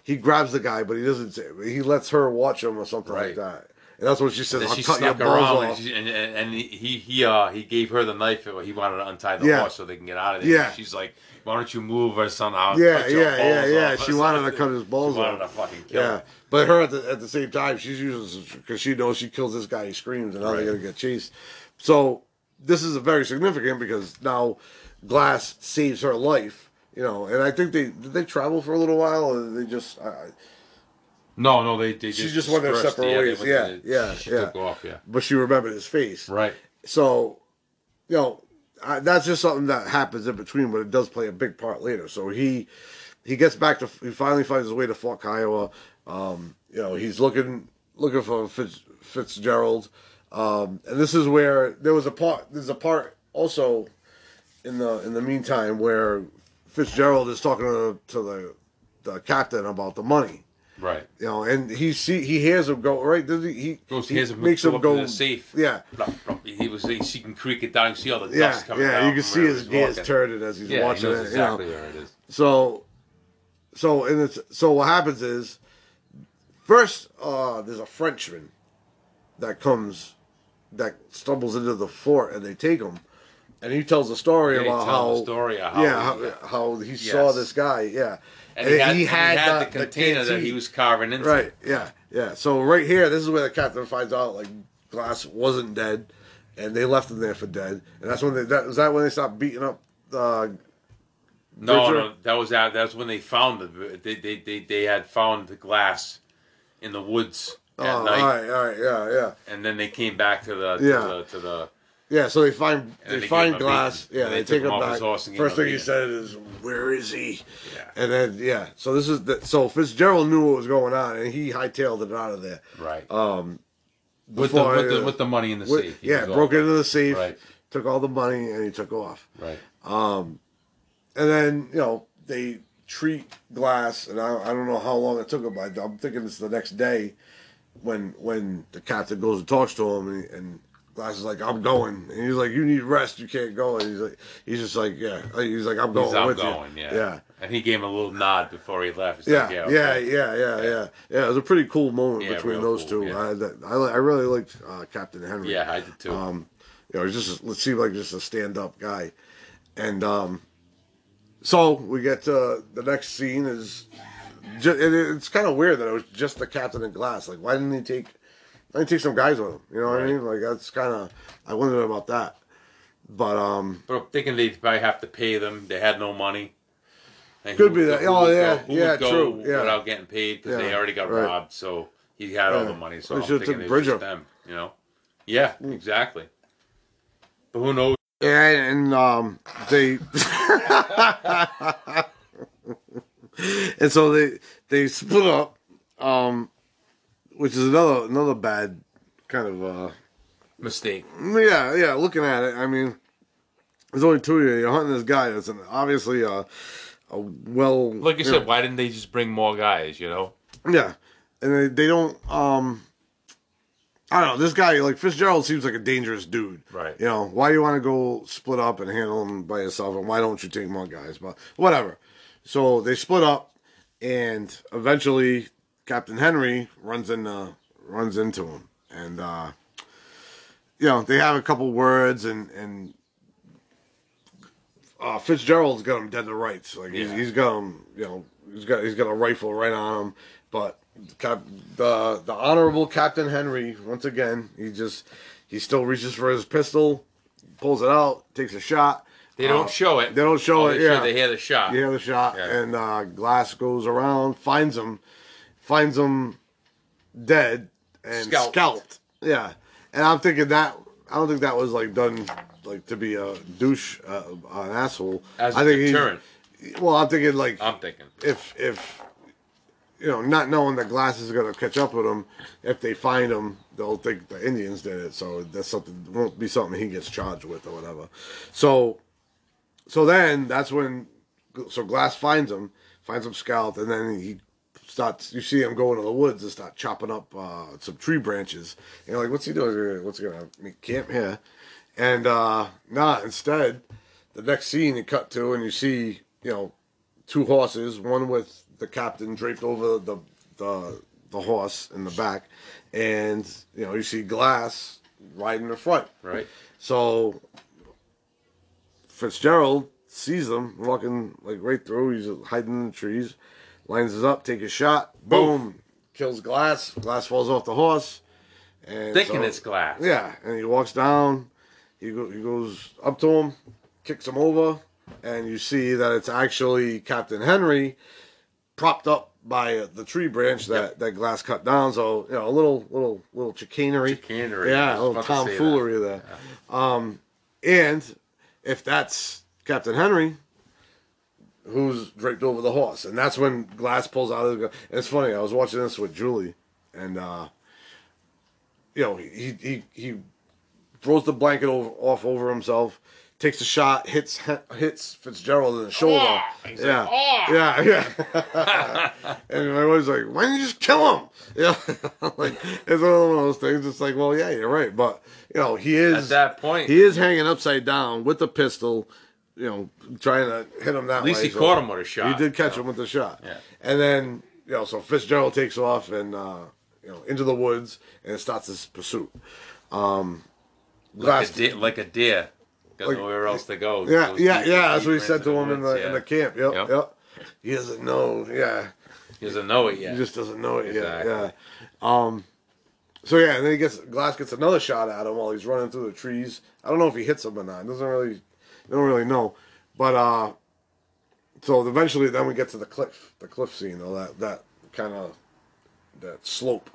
he grabs the guy, but he doesn't. say- He lets her watch him or something like that. and that's what she says. I'll she cut your balls off. and, she, and, and and he he uh he gave her the knife. He wanted to untie the Yeah. horse so they can get out of there. Yeah. She's like, "Why don't you move or something?" Yeah, yeah, yeah, yeah. off." She wanted to cut his balls She wanted off. to fucking kill Yeah, him. but her at the, at the same time, she's using because she knows she kills this guy, he screams, and now they're gonna get chased. So this is very significant because now Glass saves her life. You know, and I think they did they travel for a little while, or they just I, No, no, they they She just just went their separate Yeah, they ways. Yeah, to- yeah, she yeah. took off. Yeah, but she remembered his face. right. So, you know, That's just something that happens in between, but it does play a big part later. So he he gets back to he finally finds his way to Fort Kiowa. Um, you know, he's looking looking for Fitz, Fitzgerald, um, and this is where there was a part. There's a part also in the in the meantime where Fitzgerald is talking to, to the the captain about the money. Right. You know, and he see he hears him go right. Does he? He Goes, he hears him makes him go safe. Yeah. He was he can creak it down. You see all the yeah, dust coming yeah. down. You can see his gears turning as he's Yeah, watching he knows it. exactly you know. where it is. So, so and it's so what happens is first uh, there's a Frenchman that comes that stumbles into the fort and they take him, and he tells a story Yeah, he about tells how the story of how yeah he- how, how he saw this guy yeah And he had, and he had the, the container that he was carving into. Right. Yeah. Yeah. So right here, this is where the captain finds out like Glass wasn't dead, and they left him there for dead. And that's when they that was that when they stopped beating up. Uh, No, Bridger? no, that was out. That's when they found the They, they, they, they had found the glass in the woods at oh, all night, right. All right. Yeah. Yeah. and then they came back to the to Yeah. the, to the Yeah. So they find they, they find gave him a Glass. beating. Yeah. They, they take him him back. his horse First him thing he beating. said is, "Where is he?" yeah. And then yeah. So this is the so Fitzgerald knew what was going on, and he hightailed it out of there. right Um. with the before, with the with the money in the with- safe. He yeah. Broke into the safe. Right. Took all the money and he took off. Right. Um, and then you know they treat Glass, and I, I don't know how long it took him. But I'm thinking it's the next day when when the captain goes and talks to him, and, and Glass is like, "I'm going," and he's like, "You need rest. You can't go." And he's like, he's just like, "Yeah." He's like, "I'm going He's out with going. you." Yeah. yeah. And he gave him a little nod before he left. He's Yeah, like, yeah, okay. yeah, yeah, yeah, yeah. It was a pretty cool moment Yeah, between those cool, two. yeah. I, that, I, I really liked uh, Captain Henry. Yeah, I did too. Um, you know, he's just it seemed like just a stand-up guy, and um, so we get to the next scene is, just, and it's kind of weird that it was just the captain and glass. Like, why didn't he take, why didn't take some guys with him? You know what I mean? Like that's kind of I wondered about that, but um, But I'm thinking they'd probably have to pay them. They had no money. And Could be that. go- Oh, yeah, go- yeah, true, yeah. Without getting paid because they already got right. robbed. So he had all the money. So They I'm thinking took Bridger. them. You know? Yeah, exactly. But who knows? Yeah, and um, they <laughs> and so they they split up, um, which is another another bad kind of uh, Mistake. yeah yeah. Looking at it, I mean, there's only two of you. You're hunting this guy that's an, obviously a a well Like you know, said, why didn't they just bring more guys? You know? yeah, and they, they don't um. I don't know. This guy, like Fitzgerald, seems like a dangerous dude. Right. You know, why do you want to go split up and handle him by yourself, and why don't you take more guys? But whatever. So they split up, and eventually Captain Henry runs into runs into him, and uh, you know they have a couple words, and and uh, Fitzgerald's got him dead to rights. Like he's, Yeah. he's got him, you know, he's got he's got a rifle right on him. But Cap, the the honorable Captain Henry, once again, he just he still reaches for his pistol, pulls it out, takes a shot. They don't Uh, show it. They don't show Oh, it. they yeah, They hear the shot. you hear the shot, Yeah. and uh, Glass goes around, finds him, finds him dead and Scalped. scalped. Yeah, and I'm thinking that I don't think that was like done like to be a douche, uh, an asshole. As I a think he- well, I'm thinking like I'm thinking. if if you know, not knowing that Glass is gonna catch up with him, if they find him, they'll think the Indians did it. So that's something won't be something he gets charged with or whatever. So, so then that's when so Glass finds him, finds him scalped, and then he starts. You see him go into the woods and start chopping up uh, some tree branches. And you're like, what's he doing? What's he gonna make camp here? And uh, nah, instead, the next scene you cut to, and you see, you know, two horses, one with the captain draped over the the, the horse in the back, and you know you see Glass riding the front. Right. So Fitzgerald sees them walking like right through. He's hiding in the trees, lines us up, take a shot, boom, kills Glass. Glass falls off the horse, and Thinking so- it's glass. yeah, and he walks down. He go, he goes up to him, kicks him over, and you see that it's actually Captain Henry, propped up by the tree branch that, Yep. that glass cut down. So you know a little little little chicanery, Chicanery, yeah, a little about to say that. tomfoolery there. Um, and if that's Captain Henry, who's draped over the horse, and that's when Glass pulls out of the gun. And it's funny. I was watching this with Julie, and uh, you know he he he throws the blanket over, off over himself, takes a shot, hits hits Fitzgerald in the shoulder. He's yeah. like, yeah, <laughs> yeah, and my wife's like, "Why didn't you just kill him?" <laughs> Yeah, <laughs> like it's one of those things. It's like, well, yeah, you're right, but you know, he is At is that point, he is hanging upside down with the pistol, you know, trying to hit him that way. at least way. he so- caught him with a shot. he did catch him with the shot. Yeah. And then, you know, so Fitzgerald takes off and, uh, you know, into the woods and starts his pursuit. Um, like Glass, a deer. Like a deer. Got Like- nowhere else to go. yeah, yeah, yeah. That's what he said to him in the woods, in the camp. Yep, Yep. yep. He doesn't know. Yeah, He doesn't know it yet. he just doesn't know it Exactly. yet. Yeah. Um. So yeah, and then he gets Glass gets another shot at him while he's running through the trees. I don't know if he hits him or not. It doesn't really, they don't really know. But uh, so eventually, then we get to the cliff, the cliff scene, or that that kind of that slope.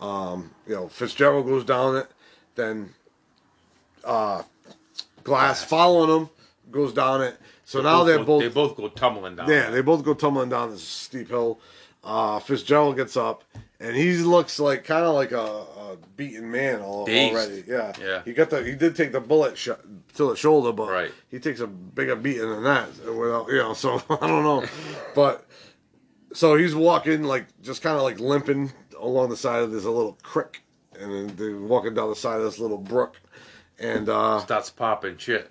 Um, you know, Fitzgerald goes down it, then uh, Glass following him goes down it. So now they're go- both They both go tumbling down. yeah, they both go tumbling down this steep hill. Uh, Fitzgerald gets up, and he looks like kind of like a, a beaten man al- Dazed. already. Yeah, Yeah. He got the he did take the bullet shot to the shoulder, but Right. he takes a bigger beating than that. Without you know, so <laughs> I don't know, but so he's walking like just kind of like limping along the side of this little creek, and then they're walking down the side of this little brook, and uh, Starts popping shit.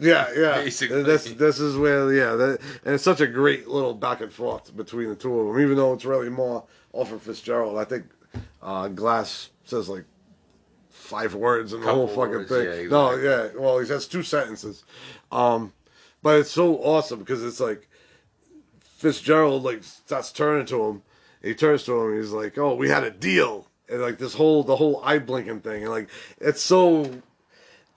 yeah, yeah. Basically. This this is where yeah, that, and it's such a great little back and forth between the two of them. Even though it's really more Alfred Fitzgerald, I think uh, Glass says like five words in the whole fucking words, thing. yeah, No, yeah. Well, he says two sentences, um, but it's so awesome because it's like Fitzgerald like starts turning to him. He turns to him. He's like, "Oh, we had a deal." And like this whole the whole eye blinking thing, and like it's so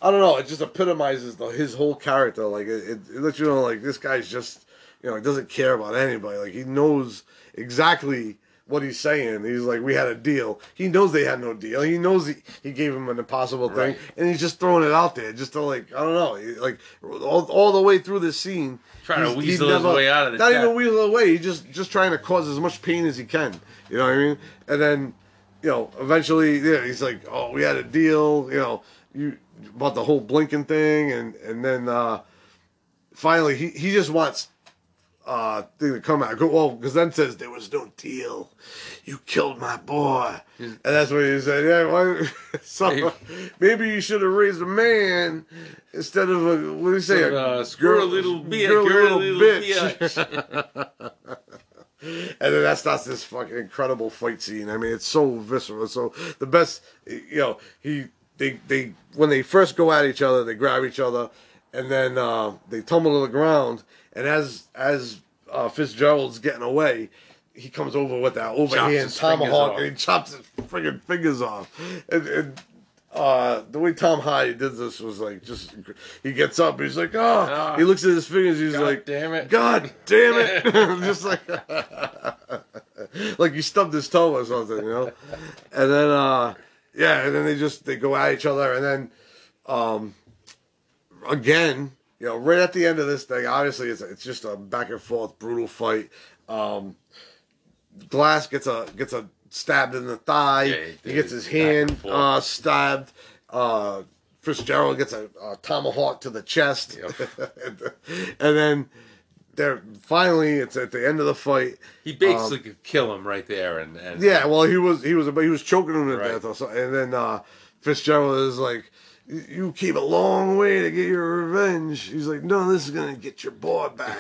I don't know. It just epitomizes the, his whole character. Like it, it, it lets you know, like this guy's just, you know, he doesn't care about anybody. Like he knows exactly what he's saying. He's like, we had a deal. He knows they had no deal. He knows he, he gave him an impossible thing, Right. and he's just throwing it out there, just to like, I don't know, like all, all the way through this scene, Trying to weasel his way out of the Not death. even weasel away. He's just just trying to cause as much pain as he can. You know what I mean? And then you know, eventually, yeah, he's like, "Oh, we had a deal," you know, you about the whole blinking thing, and and then uh finally, he he just wants uh thing to come out. Go well, because then says there was no deal. You killed my boy, and that's what he said. Yeah, why, <laughs> so maybe you should have raised a man instead of a what do you say? Uh, a little bitch, girl, girl, little bitch. <laughs> <laughs> And then that starts this fucking incredible fight scene. I mean, it's so visceral. So the best, you know, he they they when they first go at each other, they grab each other, and then uh, they tumble to the ground. And as as uh, Fitzgerald's getting away, he comes over with that overhand tomahawk and he chops his friggin' fingers off. And, and uh, the way Tom Hardy did this was like just he gets up, he's like, oh, Ah. he looks at his fingers, he's God like, damn it. God damn it, <laughs> <laughs> just like <laughs> like he stubbed his toe or something, you know. And then uh, yeah, and then they just they go at each other, and then um, again, you know, right at the end of this thing, obviously it's it's just a back and forth brutal fight. Um, Glass gets a gets a stabbed in the thigh. Yeah, he he gets his hand uh, stabbed. Uh, Fitzgerald gets a, a tomahawk to the chest, and, <laughs> and then they're finally it's at the end of the fight. He basically could kill him right there, and, and Yeah, well, he was he was he was choking him to Right. death, or something. and then uh, Fitzgerald is like, you came a long way to get your revenge. He's like, no, this is gonna get your boy back.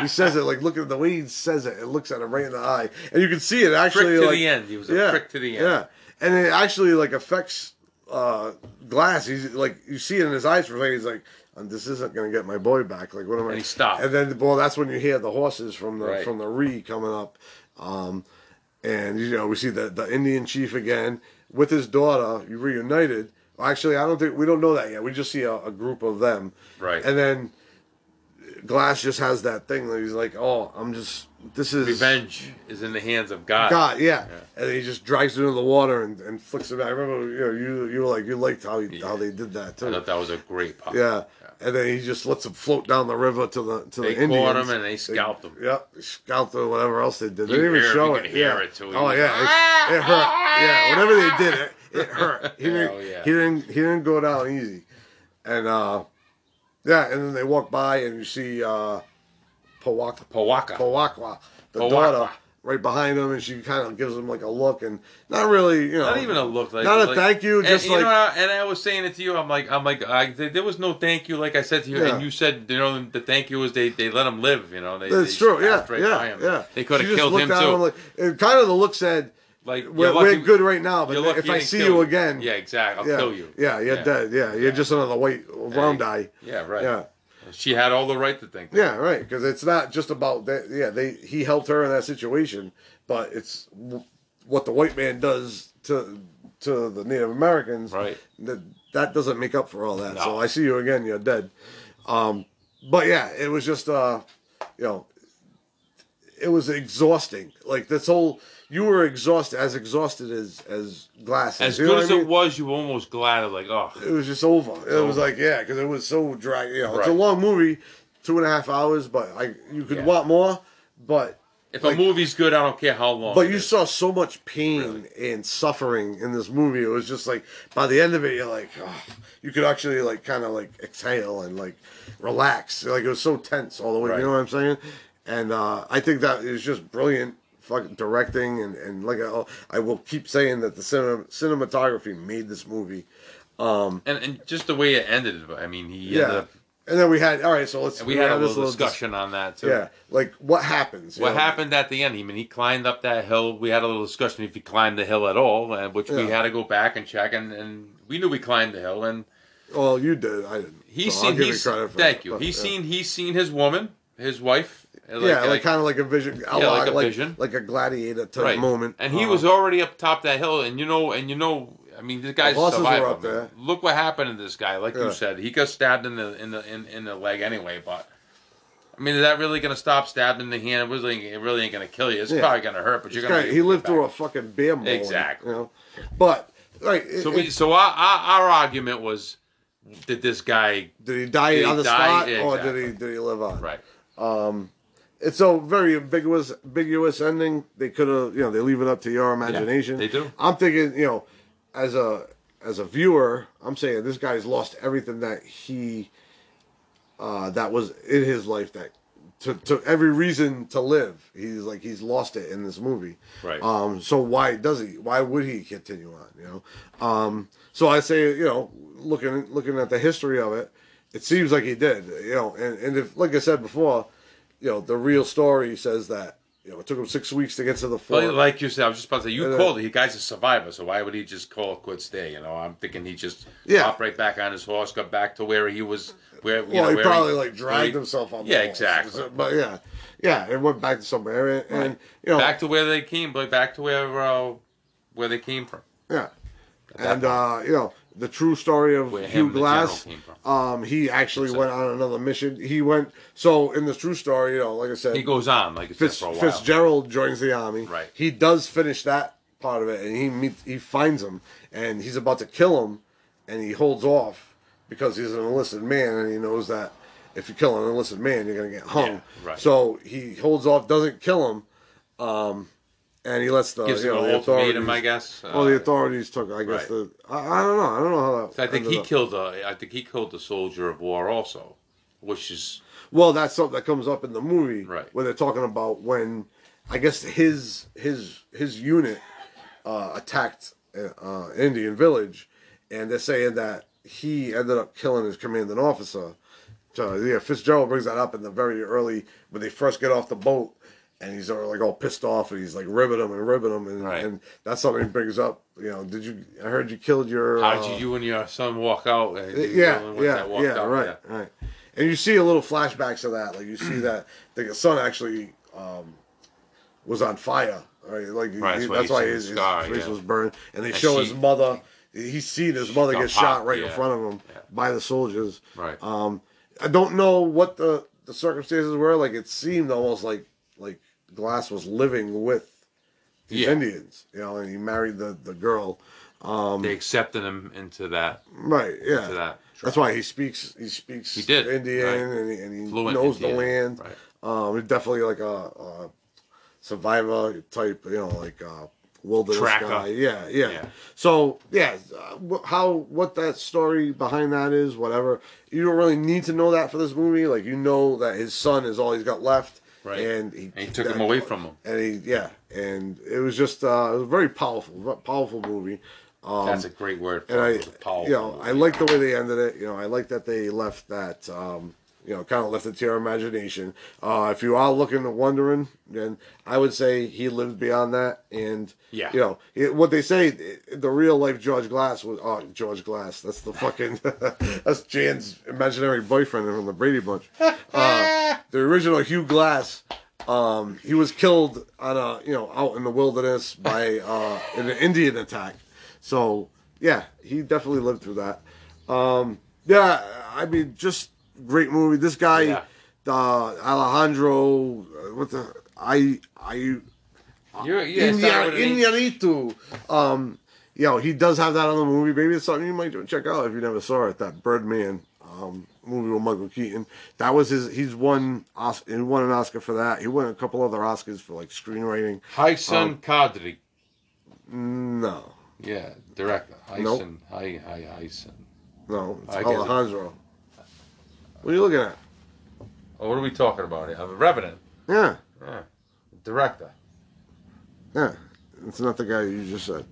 he says it like, look at the way he says it. It looks at him right in the eye, and you can see it actually. Prick to like, the end. He was a prick to the end. Yeah, and it actually like affects uh, Glass. He's like, you see it in his eyes for a second. He's like. "Um, This isn't gonna get my boy back. Like, what am I? And he stopped. And then, well, that's when you hear the horses from the Right. from the Ree coming up, um, and you know we see the the Indian chief again with his daughter. You reunited. Actually, I don't think we don't know that yet. We just see a, a group of them, Right. And then Glass just has that thing that he's like, "Oh, I'm just this is Revenge is in the hands of God. God, yeah. And he just drags it into the water and, and flicks it back. I remember, you know, you you were like you liked how he, how they did that I thought that was a great pop. Yeah. And then he just lets him float down the river to the to They the Indians. They caught him and they scalped him. Yeah, scalped him. Whatever else they did, they You didn't even hear- show it. could hear yeah. it, too. Oh yeah, it, it hurt. Yeah, whatever they did, it, it hurt. He didn't. Hell yeah. He didn't. He didn't go down easy. And uh, yeah, and then they walk by and you see uh, Powaka, Powaka. Powakwa, the Powakwa. daughter, right behind him, and she kind of gives him like a look, and not really, you know, Not even a look like not a like- thank you, and, just you like know, and I was saying it to you. I'm like, I'm like, I, there was no thank you, like I said to you, Yeah. and you said, you know, the thank you was they, they let him live. You know, they, That's they true. Yeah, right yeah, him. yeah. They could have killed him too. like, and kind of the look said, like "We're, you're we're good right now, but if I see you again, yeah, exactly, I'll yeah, kill you. Yeah, you're Yeah. dead. Yeah, you're just another white round Yeah. eye. Yeah, right. Yeah, She had all the right to think. that. yeah, right. Because it's not just about that. Yeah, they he helped her in that situation, but it's w- what the white man does to to the Native Americans. Right. That that doesn't make up for all that. So I see you again. You're dead. Um, but yeah, it was just uh, you know, it was exhausting. Like this whole, you were exhausted, as exhausted as as glasses. As You know good as I mean? it was, you were almost glad of like, oh, it was just over. It was like yeah, because it was so dry. You know, it's a long movie, two and a half hours, but I you could Yeah. want more. But if Like- a movie's good, I don't care how long. but you is. saw so much pain and suffering in this movie. It was just like by the end of it, you're like, oh, you could actually like kind of like exhale and like relax. Like it was so tense all the way. Right. You know what I'm saying? And uh, I think that is just brilliant. Fucking directing and, and like I, I will keep saying that the cinema, cinematography made this movie. Um, and and just the way it ended. I mean, he Yeah. up, And then we had all right. So let's and we had a this little dis- discussion on that too. Yeah, like what happens? What know? happened at the end? I mean, he climbed up that hill. We had a little discussion if he climbed the hill at all, and which we had to go back and check. And, and we knew we climbed the hill, and Well, you did. I didn't. he's So I'll seen. He's, thank that, you. but, He's yeah. seen. He's seen his woman, his wife. Like, yeah, like, kind of like a vision, a Yeah, lot- like a like vision. like a gladiator type right moment. And he Uh, was already up top that hill, and you know, and you know, I mean, this guy's a horses were up there. Look what happened to this guy. Like Yeah. you said, he got stabbed in the in the in, in the leg anyway. But I mean, is that really going to stop stabbed in the hand? It really, it really ain't going to kill you. It's Yeah. probably going to hurt, but you're This going guy, to. he lived through a fucking bear. Exactly. You know, but right. So it- so our, our our argument was, did this guy did he die did he on the die? spot, Yeah, or did he did he live on? right? It's a very ambiguous, ambiguous ending. They could have, you know, they leave it up to your imagination. they do. I'm thinking, you know, as a as a viewer, I'm saying this guy's lost everything that he uh, that was in his life that to, to every reason to live. He's like he's lost it in this movie. Right. Um. So why does he? Why would he continue on? You know. Um. So I say, you know, looking looking at the history of it, it seems like he did. You know, and and if like I said before, you know, the real story says that you know it took him six weeks to get to the fort. But like you said, I was just about to say, you And, called it. He guy's a survivor, so why would he just call it quits there? You know, I'm thinking he just Yeah. hopped right back on his horse, got back to where he was. Where you well, know, he where probably like dragged he- himself on. the Yeah, exactly. So- But yeah, yeah, it went back to somewhere, and, and you know, back to where they came, but back to where uh, where they came from. Yeah. And uh, you know, the true story of Where Hugh Glass. general came from. Um, he actually So- went on another mission. He went so in the true story, you know, like I said, He goes on like Fitz, for a while. Fitzgerald joins the army. Right. He does finish that part of it, and he meets, he finds him, and he's about to kill him, and he holds off because he's an enlisted man, and he knows that if you kill an enlisted man, you're gonna get hung. Yeah, right. So he holds off, doesn't kill him, um, and he lets the Gives you him know, an the ultimatum, authorities. I guess. Well, the Uh, authorities took, I guess, right. the. I, I don't know. I don't know how that. I think ended he up. killed a. I think he killed the soldier of war also, which is Well, that's something that comes up in the movie, Right. Where they're talking about when, I guess his his his unit uh, attacked uh, Indian village, and they're saying that he ended up killing his commanding officer. So yeah, Fitzgerald brings that up in the very early when they first get off the boat, and he's all, like all pissed off, and he's like ribbing him and ribbing him, and, Right. and that's something he brings up. You know, did you? I heard you killed your. How uh, did you and your son walk out? And you yeah, yeah, that yeah, out, right, right. And you see a little flashbacks of that. Like you see that the son actually um, was on fire. Right, like Right, he- that's why that's you why see the his, his face yeah. was burned, and they And show she- his mother. He's seen his mother get shot popped, right in front of him Yeah. by the soldiers. Right. Um, I don't know what the the circumstances were. Like it seemed almost like like Glass was living with these Yeah. Indians, you know, and he married the the girl. Um, They accepted him into that. right. Yeah. Into that. That's why he speaks. He speaks. He did, Indian, right. and he, and he Fluent knows the land. right. Um, he's definitely like a, a survivor type. You know, like a wilderness Tracker. guy. Yeah, yeah. Yeah. So yeah, uh, how what that story behind that is, whatever. You don't really need to know that for this movie. Like you know that his son is all he's got left, Right. And he, And he took him away from him. And he yeah, and it was just uh, it was a very powerful, powerful movie. Um, That's a great word for and I, it. It was powerful. you know, I like the way they ended it. You know, I like that they left that, um, you know, kind of left it to your imagination. Uh, if you are looking and wondering, then I would say he lived beyond that. And Yeah. you know, it, what they say, the real life George Glass was, oh, George Glass. That's the fucking, <laughs> that's Jan's imaginary boyfriend from the Brady Bunch. Uh, the original Hugh Glass. Um, he was killed on a, you know, out in the wilderness by uh, an Indian attack. So yeah, he definitely lived through that. Um, yeah, I mean, just great movie. This guy, Yeah. uh, Alejandro, what the I I You're, yeah, India, started with an E. Indianito. Um, you know, he does have that on the movie. Maybe it's something you might check out if you never saw it. That Birdman um, movie with Michael Keaton. That was his. He's won. He won an Oscar for that. He won a couple other Oscars for like screenwriting. Hyson Um, Kadri. No, Yeah, director. Hyson. Nope. Hi, hi, no, it's I. Alejandro. What are you looking at? Oh, what are we talking about here? I'm a Revenant. Yeah, Yeah. Director. yeah. It's not the guy you just said.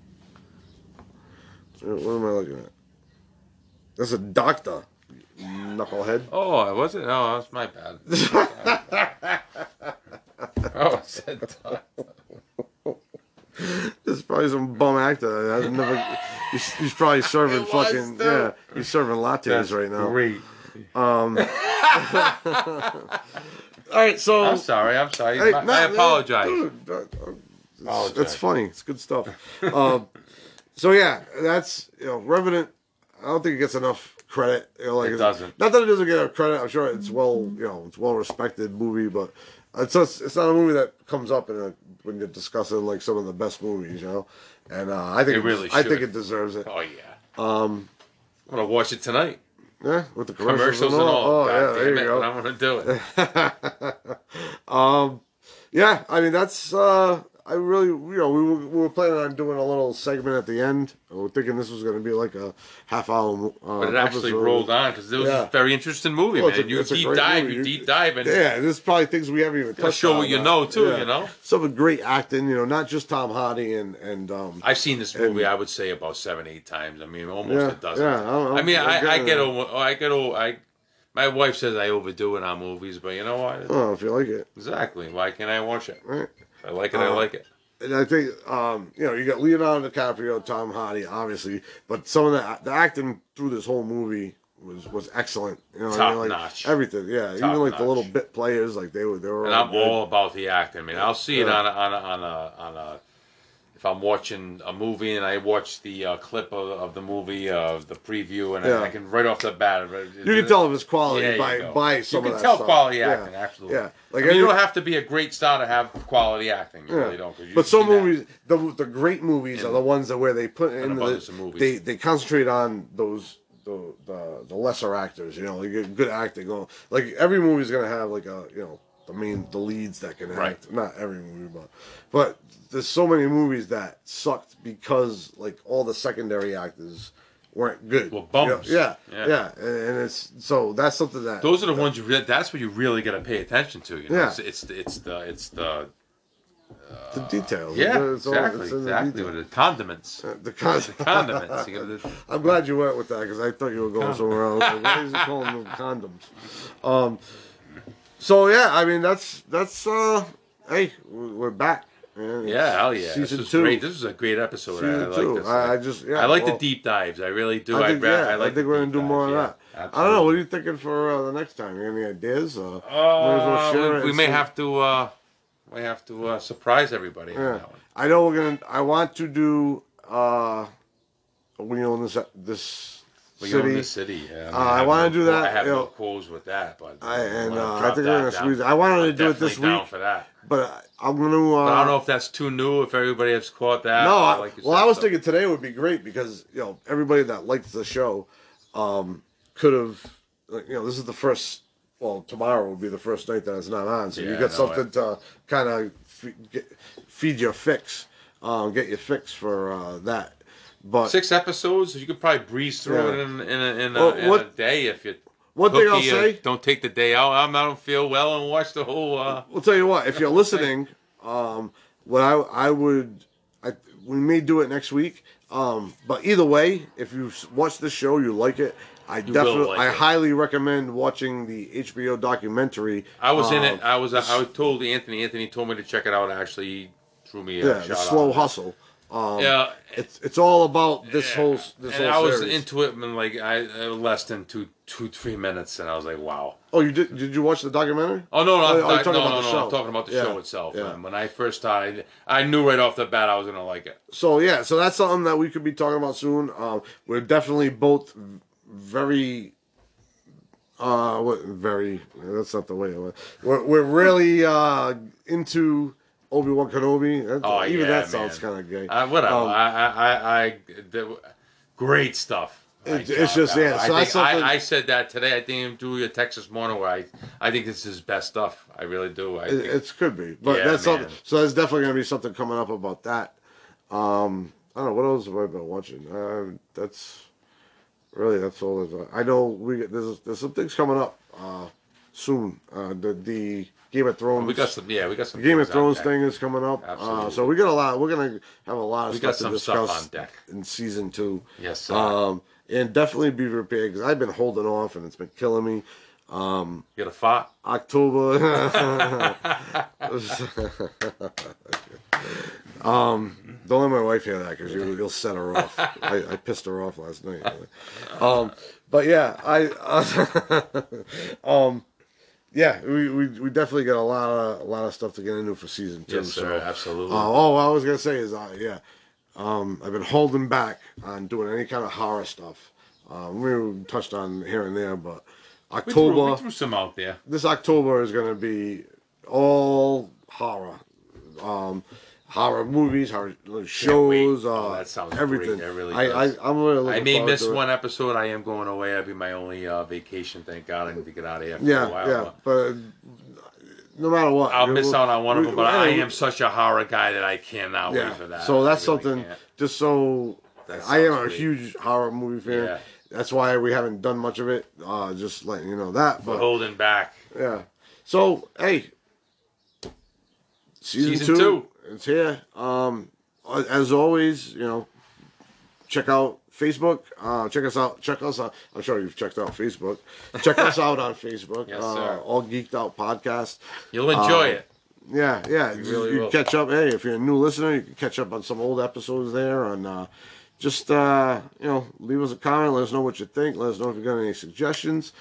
What am I looking at? That's a doctor, knucklehead. Oh, I wasn't. Oh, that's my bad. <laughs> oh, I said doctor. This is probably some bum actor. I've never. He's, he's probably <laughs> serving fucking too. yeah. He's serving lattes That's right now. Great. Um. <laughs> all right, so I'm sorry. I'm sorry. Hey, My- no, I apologize. dude, uh, it's, Apologize. that's funny. It's good stuff. um, so yeah, that's you know, Revenant. I don't think it gets enough credit. You know, like It doesn't. Not that it doesn't get enough credit. I'm sure it's well, you know, it's well respected movie, but it's just, it's not a movie that comes up in a, when you're discussing like some of the best movies, you know. And uh, I think It really I think it deserves it. Oh yeah. Um, I'm gonna watch it tonight. Yeah, with the commercials, Commercials and all. Oh God yeah, there it, you go. I'm gonna do it. <laughs> um, yeah, I mean that's uh, I really you know we were, we were planning on doing a little segment at the end. We were thinking this was going to be like a half hour. Uh, But it actually episode. rolled on because it was Yeah. a very interesting movie, Well, man. a- you deep dive, movie. you deep dive, and Yeah, there's probably things we haven't even touched show what you know, too, yeah. you know? some of great acting. You know, not just Tom Hardy and and um. I've seen this movie. And- I would say about seven, eight times. I mean, almost Yeah, a dozen. yeah, I'm- I mean, I'm I, I get over. I get over. I. My wife says I overdo it on movies, but you know what? Oh, if you like it, Exactly. Why can't I watch it? right? I like it. I Uh, like it. And I think, um, you know, you got Leonardo DiCaprio, Tom Hardy, obviously, but some of the the acting through this whole movie was was excellent. You know, what I mean? like notch. everything. Yeah, Top even like the little bit players, like they were they were. And all I'm good. all about the acting. I mean, I'll see it on a, on a, on a on a. If I'm watching a movie and I watch the uh, clip of, of the movie of the preview, and Yeah. I, I can right off the bat. You can tell if it's quality Yeah, you by go. by some you can tell stuff. quality Yeah. acting, absolutely. Yeah, like I mean, you don't have to be a great star to have quality acting. You Yeah. really don't. you But some movies, the the great movies are the ones that where they put in the, they they concentrate on those the the, the lesser actors. You know, like good- good acting. Like every movie's gonna have like a you know the mean, the leads that can Right. act. Not every movie, but but there's so many movies that sucked because like all the secondary actors weren't good. Well, bums. You know? Yeah, Yeah. yeah, and, and it's so that's something that Those are the ones you. Re- that's what you really got to pay attention to. You know, Yeah. it's, it's the it's the it's the the details. Yeah, It's all- exactly, the exactly. With the condiments. Uh, The con- The condiments. <laughs> I'm glad you went with that because I thought you were going somewhere else. Like, why is he calling them condoms? Um, so yeah, I mean that's that's uh, hey, we're back. man. Yeah, hell yeah. Season this was two. great. This was a great episode. I, Season I two. like this. I, I just yeah. I like well, the deep dives. I really do. I think, ra- yeah, I, like think the we're gonna do more of dives, that. yeah. I don't know. What are you thinking for uh, the next time? You any ideas? Uh, Uh, well we, we may see. have to. Uh, we have to uh, surprise everybody. Yeah. I know we're gonna. I want to do. uh We own this this We city. own the city. Yeah, Uh, I have wanna no- do that, I have you no know. qualms with that, but I- and, uh, I think we're gonna squeeze it. I wanted to I'm do it this week. for that. But I'm gonna. Uh, But I don't know if that's too new. If everybody has caught that. No, I, like you well, said, I was so- thinking today would be great because you know everybody that likes the show um, could have. You know, this is the first. Well, tomorrow will be the first night that it's not on, so you Yeah, got I know something to kind of feed your fix, um, get your fix for uh, that. But six episodes. You could probably breeze through Yeah. it in, in, a, in, a, Well, in what- a day if you. one thing I'll say, don't take the day out. I'm, I don't feel well and watch the whole. Uh, We'll tell you what. If you're <laughs> listening, um, what I I would, I we may do it next week. Um, but either way, if you watch this show, you like it. I will definitely, like I it. highly recommend watching the HBO documentary. I was in um, it. I was. I was told Anthony. Anthony told me to check it out. Actually, he threw me a Yeah, shout the out. slow hustle. Um, Yeah, it's it's all about this whole this and whole I was series. into it in like I uh, less than two, two, three minutes, and I was like, wow. oh, you did? Did you watch the documentary? Oh no, no, Oh, I'm, oh, I, no, talking no, about no, the I'm show. talking about the Yeah, show itself. yeah. And when I first started, I knew right off the bat I was gonna like it. So yeah, so that's something that we could be talking about soon. Um, we're definitely both very, uh, what very. That's not the way. It was. We're we're really uh into Obi Wan Kenobi. That- Oh, even yeah, that sounds kind of gay. Uh, whatever. Um, I, I, I, I the, great stuff. It- it's uh, just, yeah, I, so that's something- I, I said that today. I think through a Texas morning where I, I think this is his best stuff. I really do. I It, think, it could be, but Yeah, that's something. So there's definitely gonna be something coming up about that. Um, I don't know what else have I been watching. Uh, that's really that's all. There's, I know we there's there's some things coming up uh, soon. Uh, the the Game of Thrones. we got some. Yeah, we got some. Game of Thrones thing is coming up. Uh, Absolutely. so we got a lot. We're gonna have a lot of We stuff got to discuss stuff on deck. in season two. Yes, sir. Um, and definitely be prepared because I've been holding off and it's been killing me. You got a fart? October. <laughs> <laughs> um, don't let my wife hear that because you, you'll set her off. I, I pissed her off last night. Um, but yeah, I. <laughs> um, yeah, we, we, we definitely got a lot of a lot of stuff to get into for season two. Yes, sir. so, Absolutely. uh, oh, I was gonna say is, uh, yeah, um, I've been holding back on doing any kind of horror stuff. Um, we touched on here and there, but we, threw, October we threw some out there. this October is going to be all horror, um, horror movies, horror shows, wait. uh, Oh, that sounds everything. great. That really I, does. I, I'm really I may miss one episode. I am going away. That'll be my only uh, vacation. Thank God I need to get out of here for a Yeah, while. yeah, but no matter what, I'll miss out on one of them, but I we- am such a horror guy that I cannot Yeah, wait for that. so that's really something. can't. Just so I am a great. huge horror movie fan. Yeah. That's why we haven't done much of it. Uh, just letting you know that. We're But holding back. Yeah. So hey, season, Season two, two. It's here. Um, as always, you know, check out Facebook. Uh, check us out. Check us out. I'm sure you've checked out Facebook. Check us <laughs> out on Facebook. Yes, uh, sir. All geeked out podcast. You'll enjoy Uh, it. Yeah, yeah. You, really you catch up. Hey, if you're a new listener, you can catch up on some old episodes there, and uh, just uh, you know, leave us a comment. Let us know what you think. Let us know if you got any suggestions.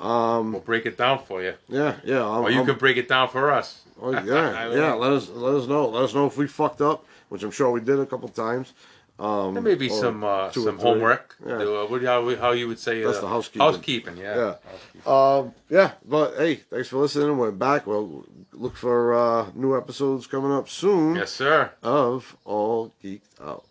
We'll break it down for you, Yeah, yeah. I'm, or you I'm- can break it down for us. Oh yeah, <laughs> yeah. Let us let us know. Let us know if we fucked up, which I'm sure we did a couple times. Um, There may be some uh, some homework. Yeah. Do, uh, what, how, how you would say That's uh, the housekeeping. Housekeeping, yeah. Yeah. Housekeeping. Um, yeah, but hey, thanks for listening. We're back. We'll look for uh, new episodes coming up soon yes, sir. of All Geeked Out.